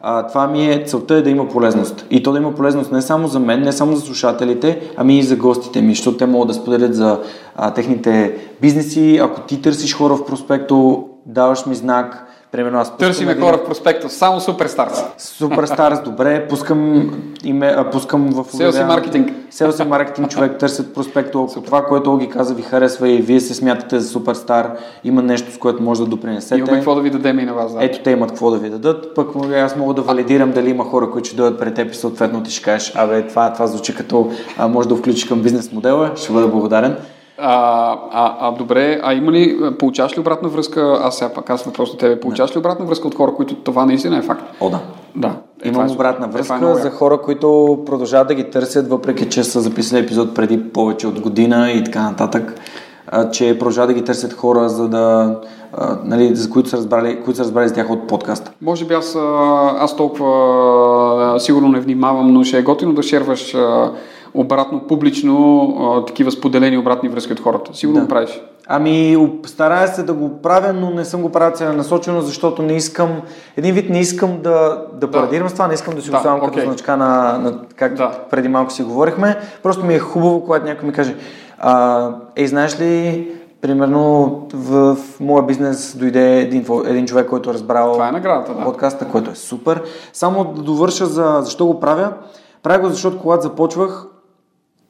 А, това ми е, целта е да има полезност. И то да има полезност не само за мен, не само за слушателите, ами и за гостите ми, защото те могат да споделят за а, техните бизнеси. Ако ти търсиш хора в проспекто, даваш ми знак. Примерно аз Търсиме един- хора в проспекта, само суперстарс. Суперстарс, добре, пускам, име, а, пускам в Селс и маркетинг. Селс и маркетинг човек търсят проспекто. Ако (laughs) това, което Оги каза, ви харесва и вие се смятате за суперстар, има нещо, с което може да допринесете. Имаме какво да ви дадем и на вас. Да. Ето те имат какво да ви дадат, пък аз мога да валидирам дали има хора, които ще дойдат пред теб и съответно ти ще кажеш, абе, това, това звучи като а, може да включиш към бизнес модела, ще бъда благодарен. А, а, а, добре, а има ли, получаваш ли обратна връзка, аз сега пак аз въпрос на тебе, получаваш ли обратна връзка от хора, които това наистина е факт? О, да. Да. Е, Имам е обратна. Е, връзка е за хора, които продължават да ги търсят, въпреки че са записали епизод преди повече от година и така нататък, а, че продължават да ги търсят хора, за да, а, нали, за които са разбрали, които са разбрали за тях от подкаста. Може би аз, аз толкова сигурно не внимавам, но ще е готино да шерваш а, обратно, публично, а, такива споделени обратни връзки от хората. Сигурно Да. го правиш. Ами, старая се да го правя, но не съм го правил целенасочено, защото не искам, един вид не искам да, да парадирам с това, не искам да си Да, го слагам като окей. значка на, на както Да. преди малко си говорихме. Просто ми е хубаво, когато някой ми каже, а, ей, знаеш ли, примерно в, в моя бизнес дойде един, един човек, който е разбрал Това е наградата, да. подкаста, който е супер. Само да довърша за защо го правя. Правя го, защото когато започвах,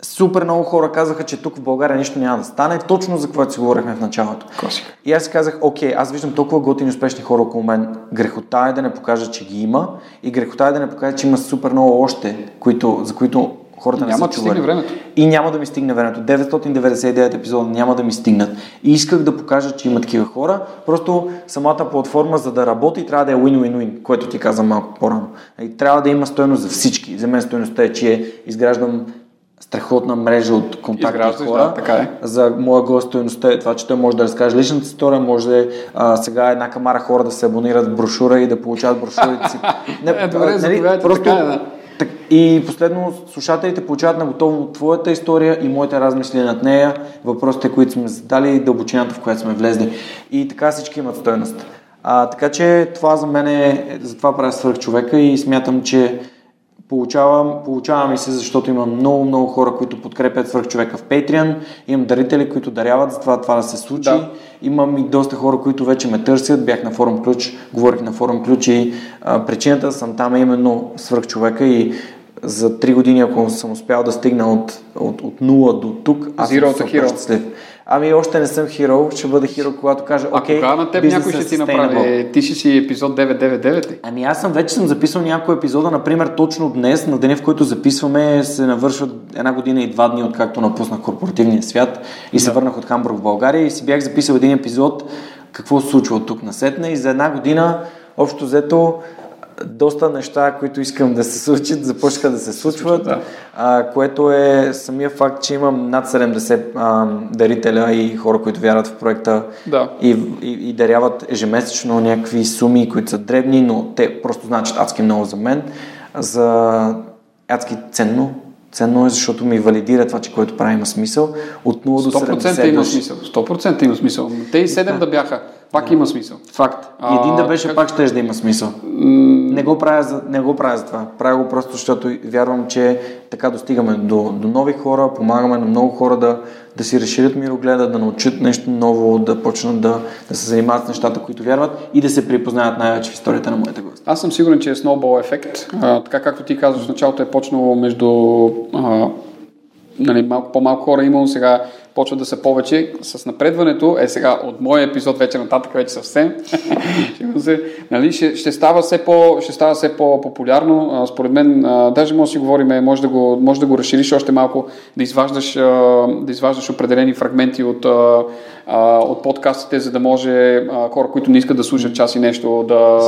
супер много хора казаха, че тук в България нищо няма да стане, точно за което си говорихме в началото. Класика. И аз си казах, окей, аз виждам толкова готини успешни хора около мен. Грехота е да не покажа, че ги има и грехота е да не покажа, че има супер много още, които, за които хората не Няма са да чували. времето. И няма да ми стигне времето. 999 епизода няма да ми стигнат. И исках да покажа, че има такива хора. Просто самата платформа, за да работи, трябва да е win-win-win, което ти каза малко по-рано. И трябва да има стойност за всички. За мен стойността е, че изграждам страхотна мрежа от контакти Изграждаш, хора. да, така е. За моя гост стоеността е това, че той може да разкаже личната история, може а, сега една камара хора да се абонират в брошура и да получават брошурите си. (laughs) Не, Е, добре, а, заповядайте, така е, да. так, и последно, слушателите получават на готово твоята история и моите размисли над нея, въпросите, които сме задали и дълбочината, в която сме влезли. И така всички имат стойност. А, така че това за мен е, затова правя свърх човека и смятам, че Получавам, получавам и се, защото имам много, много хора, които подкрепят свърх човека в Patreon. Имам дарители, които даряват за това, това да се случи. Да. Имам и доста хора, които вече ме търсят. Бях на форум ключ, говорих на форум ключ и а, причината да съм там е именно свърх човека и за три години, ако съм успял да стигна от, от, от нула до тук, аз Zero съм щастлив. Ами още не съм хиро, ще бъда хиро, когато кажа, А окей, кога на теб някой е ще ти sustainable. направи? Ти ще си епизод 999 ли? Ами аз съм вече съм записал някои епизода, например точно днес, на деня в който записваме, се навършват една година и два дни, откакто напуснах корпоративния свят и се върнах от Хамбург в България и си бях записал един епизод какво се случва от тук на сетне и за една година общо взето доста неща, които искам да се случат, започнаха да се случват, да. а, което е самия факт, че имам над 70 а, дарителя и хора, които вярват в проекта Да. и, и, и даряват ежемесечно някакви суми, които са дребни, но те просто значат адски много за мен. За адски ценно. Ценно е, защото ми валидира това, че което прави има смисъл. От 0 до 100% 70 има души. смисъл. 100% има смисъл. Те и 7 да бяха, пак има смисъл. Факт. А, един да беше, как- пак ще да има смисъл. М, не, го правя за, не го правя за това. Правя го просто, защото вярвам, че така достигаме до, до нови хора, помагаме на много хора да, да си разширят мирогледа, да научат нещо ново, да почнат да, да се занимават с нещата, които вярват и да се припознаят най-вече в историята на моите гости. Аз съм сигурен, че е сноубол ефект. А, така както ти казваш, в началото е почнало между а, нали, малко по-малко хора имало, сега почват да са повече. С напредването, е сега от моя епизод вече нататък, вече съвсем, (laughs) се, нали, ще, ще, става все по, ще става все по-популярно. А, според мен, а, даже може да си говорим, може да, го, може да го разшириш още малко, да изваждаш, а, да изваждаш определени фрагменти от, а, а, от подкастите, за да може а, хора, които не искат да слушат час и нещо, да,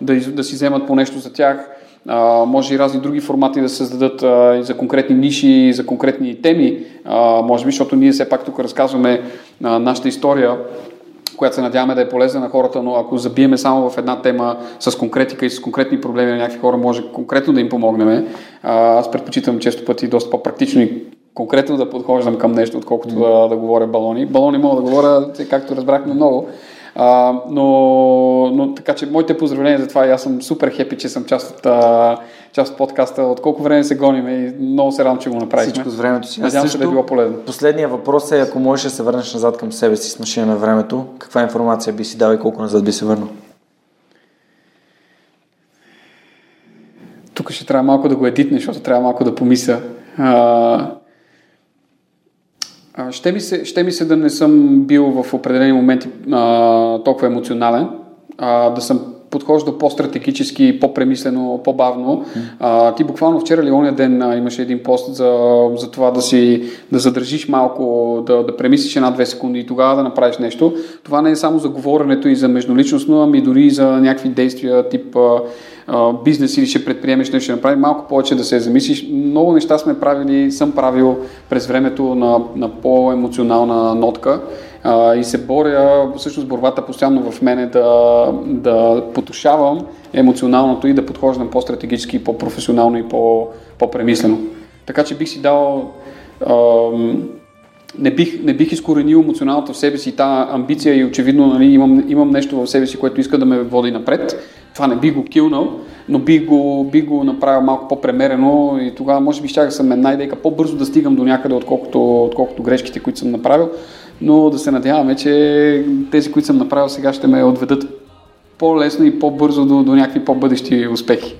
да, да, да си вземат по нещо за тях а, може и разни други формати да се създадат а, за конкретни ниши, за конкретни теми, а, може би, защото ние все пак тук разказваме а, нашата история, която се надяваме да е полезна на хората, но ако забиеме само в една тема с конкретика и с конкретни проблеми на някакви хора, може конкретно да им помогнем. А, аз предпочитам често пъти доста по-практично и конкретно да подхождам към нещо, отколкото да, да говоря балони. Балони мога да говоря, както разбрахме много, а, но, но така че моите поздравления за това и аз съм супер хепи, че съм част от, а, част от подкаста. От колко време се гоним и много се радвам, че го направихме. Всичко с времето си. Надявам се да е било полезно. Последният въпрос е, ако можеш да се върнеш назад към себе си с машина на времето, каква информация би си дал и колко назад би се върнал? Тук ще трябва малко да го едитне, защото трябва малко да помисля. А, ще ми, се, ще ми се да не съм бил в определени моменти а, толкова емоционален, а, да съм подхождал по-стратегически, по-премислено, по-бавно. А, ти буквално вчера или ония ден а, имаше един пост за, за това да си да задържиш малко, да, да премислиш една-две секунди и тогава да направиш нещо. Това не е само за говоренето и за междуличностно, ами дори и за някакви действия тип а, бизнес или ще предприемеш нещо, ще направи малко повече да се замислиш. Много неща сме правили, съм правил през времето на, на по-емоционална нотка а, и се боря, всъщност борбата постоянно в мене да, да потушавам емоционалното и да подхождам по-стратегически, по-професионално и по, по-премислено. Така че бих си дал а, не бих, не бих изкоренил емоционалната в себе си тази амбиция и очевидно нали, имам, имам нещо в себе си, което иска да ме води напред това не би го килнал, но би го, би го направил малко по-премерено и тогава може би ще съм една идейка по-бързо да стигам до някъде, отколкото, отколкото грешките, които съм направил, но да се надяваме, че тези, които съм направил сега ще ме отведат по-лесно и по-бързо до, до някакви по-бъдещи успехи.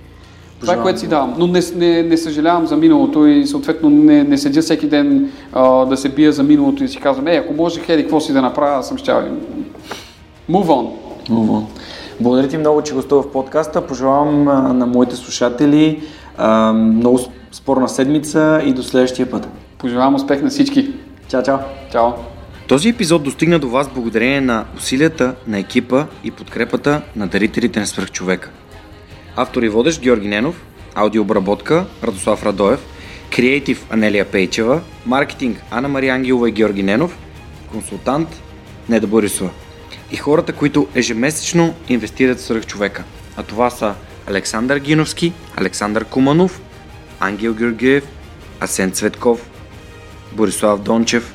Това е което си давам. Но не, не, не съжалявам за миналото и съответно не, не седя всеки ден а, да се бия за миналото и си казвам, е, ако може хеди, какво си да направя, съм щял. Move on. Move on. Благодаря ти много, че гостува в подкаста. Пожелавам а, на моите слушатели а, много спорна седмица и до следващия път. Пожелавам успех на всички. Чао, чао. Чао. Този епизод достигна до вас благодарение на усилията на екипа и подкрепата на дарителите на свръхчовека. Автор и водещ Георги Ненов, аудиообработка Радослав Радоев, креатив Анелия Пейчева, маркетинг Ана Мария Ангелова и Георги Ненов, консултант Неда Борисова и хората, които ежемесечно инвестират в свръхчовека. А това са Александър Гиновски, Александър Куманов, Ангел Георгиев, Асен Цветков, Борислав Дончев,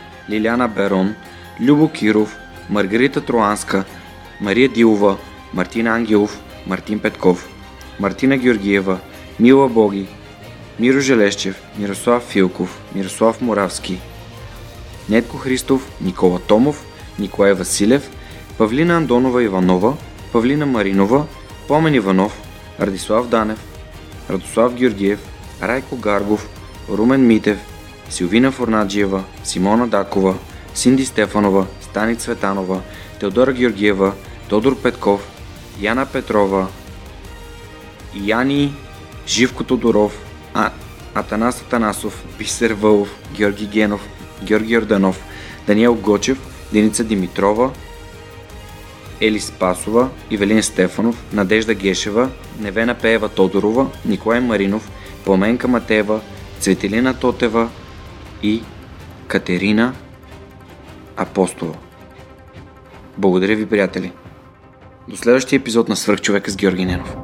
Лиляна Берон, Любо Киров, Маргарита Троанска, Мария Дилова, Мартин Ангелов, Мартин Петков, Мартина Георгиева, Мила Боги, Миро Желещев, Мирослав Филков, Мирослав Моравски, Нетко Христов, Никола Томов, Николай Василев – Павлина Андонова Иванова, Павлина Маринова, Помен Иванов, Радислав Данев, Радослав Георгиев, Райко Гаргов, Румен Митев, Силвина Форнаджиева, Симона Дакова, Синди Стефанова, Стани Цветанова, Теодора Георгиева, Тодор Петков, Яна Петрова, Яни Живко Тодоров, а, Атанас Атанасов, Бисер Вълов, Георги Генов, Георги Орданов, Даниел Гочев, Деница Димитрова, Ели Спасова, Ивелин Стефанов, Надежда Гешева, Невена Пеева Тодорова, Николай Маринов, Пламенка Матева, Цветелина Тотева и Катерина Апостола. Благодаря ви, приятели! До следващия епизод на Свърхчовека с Георги Ненов.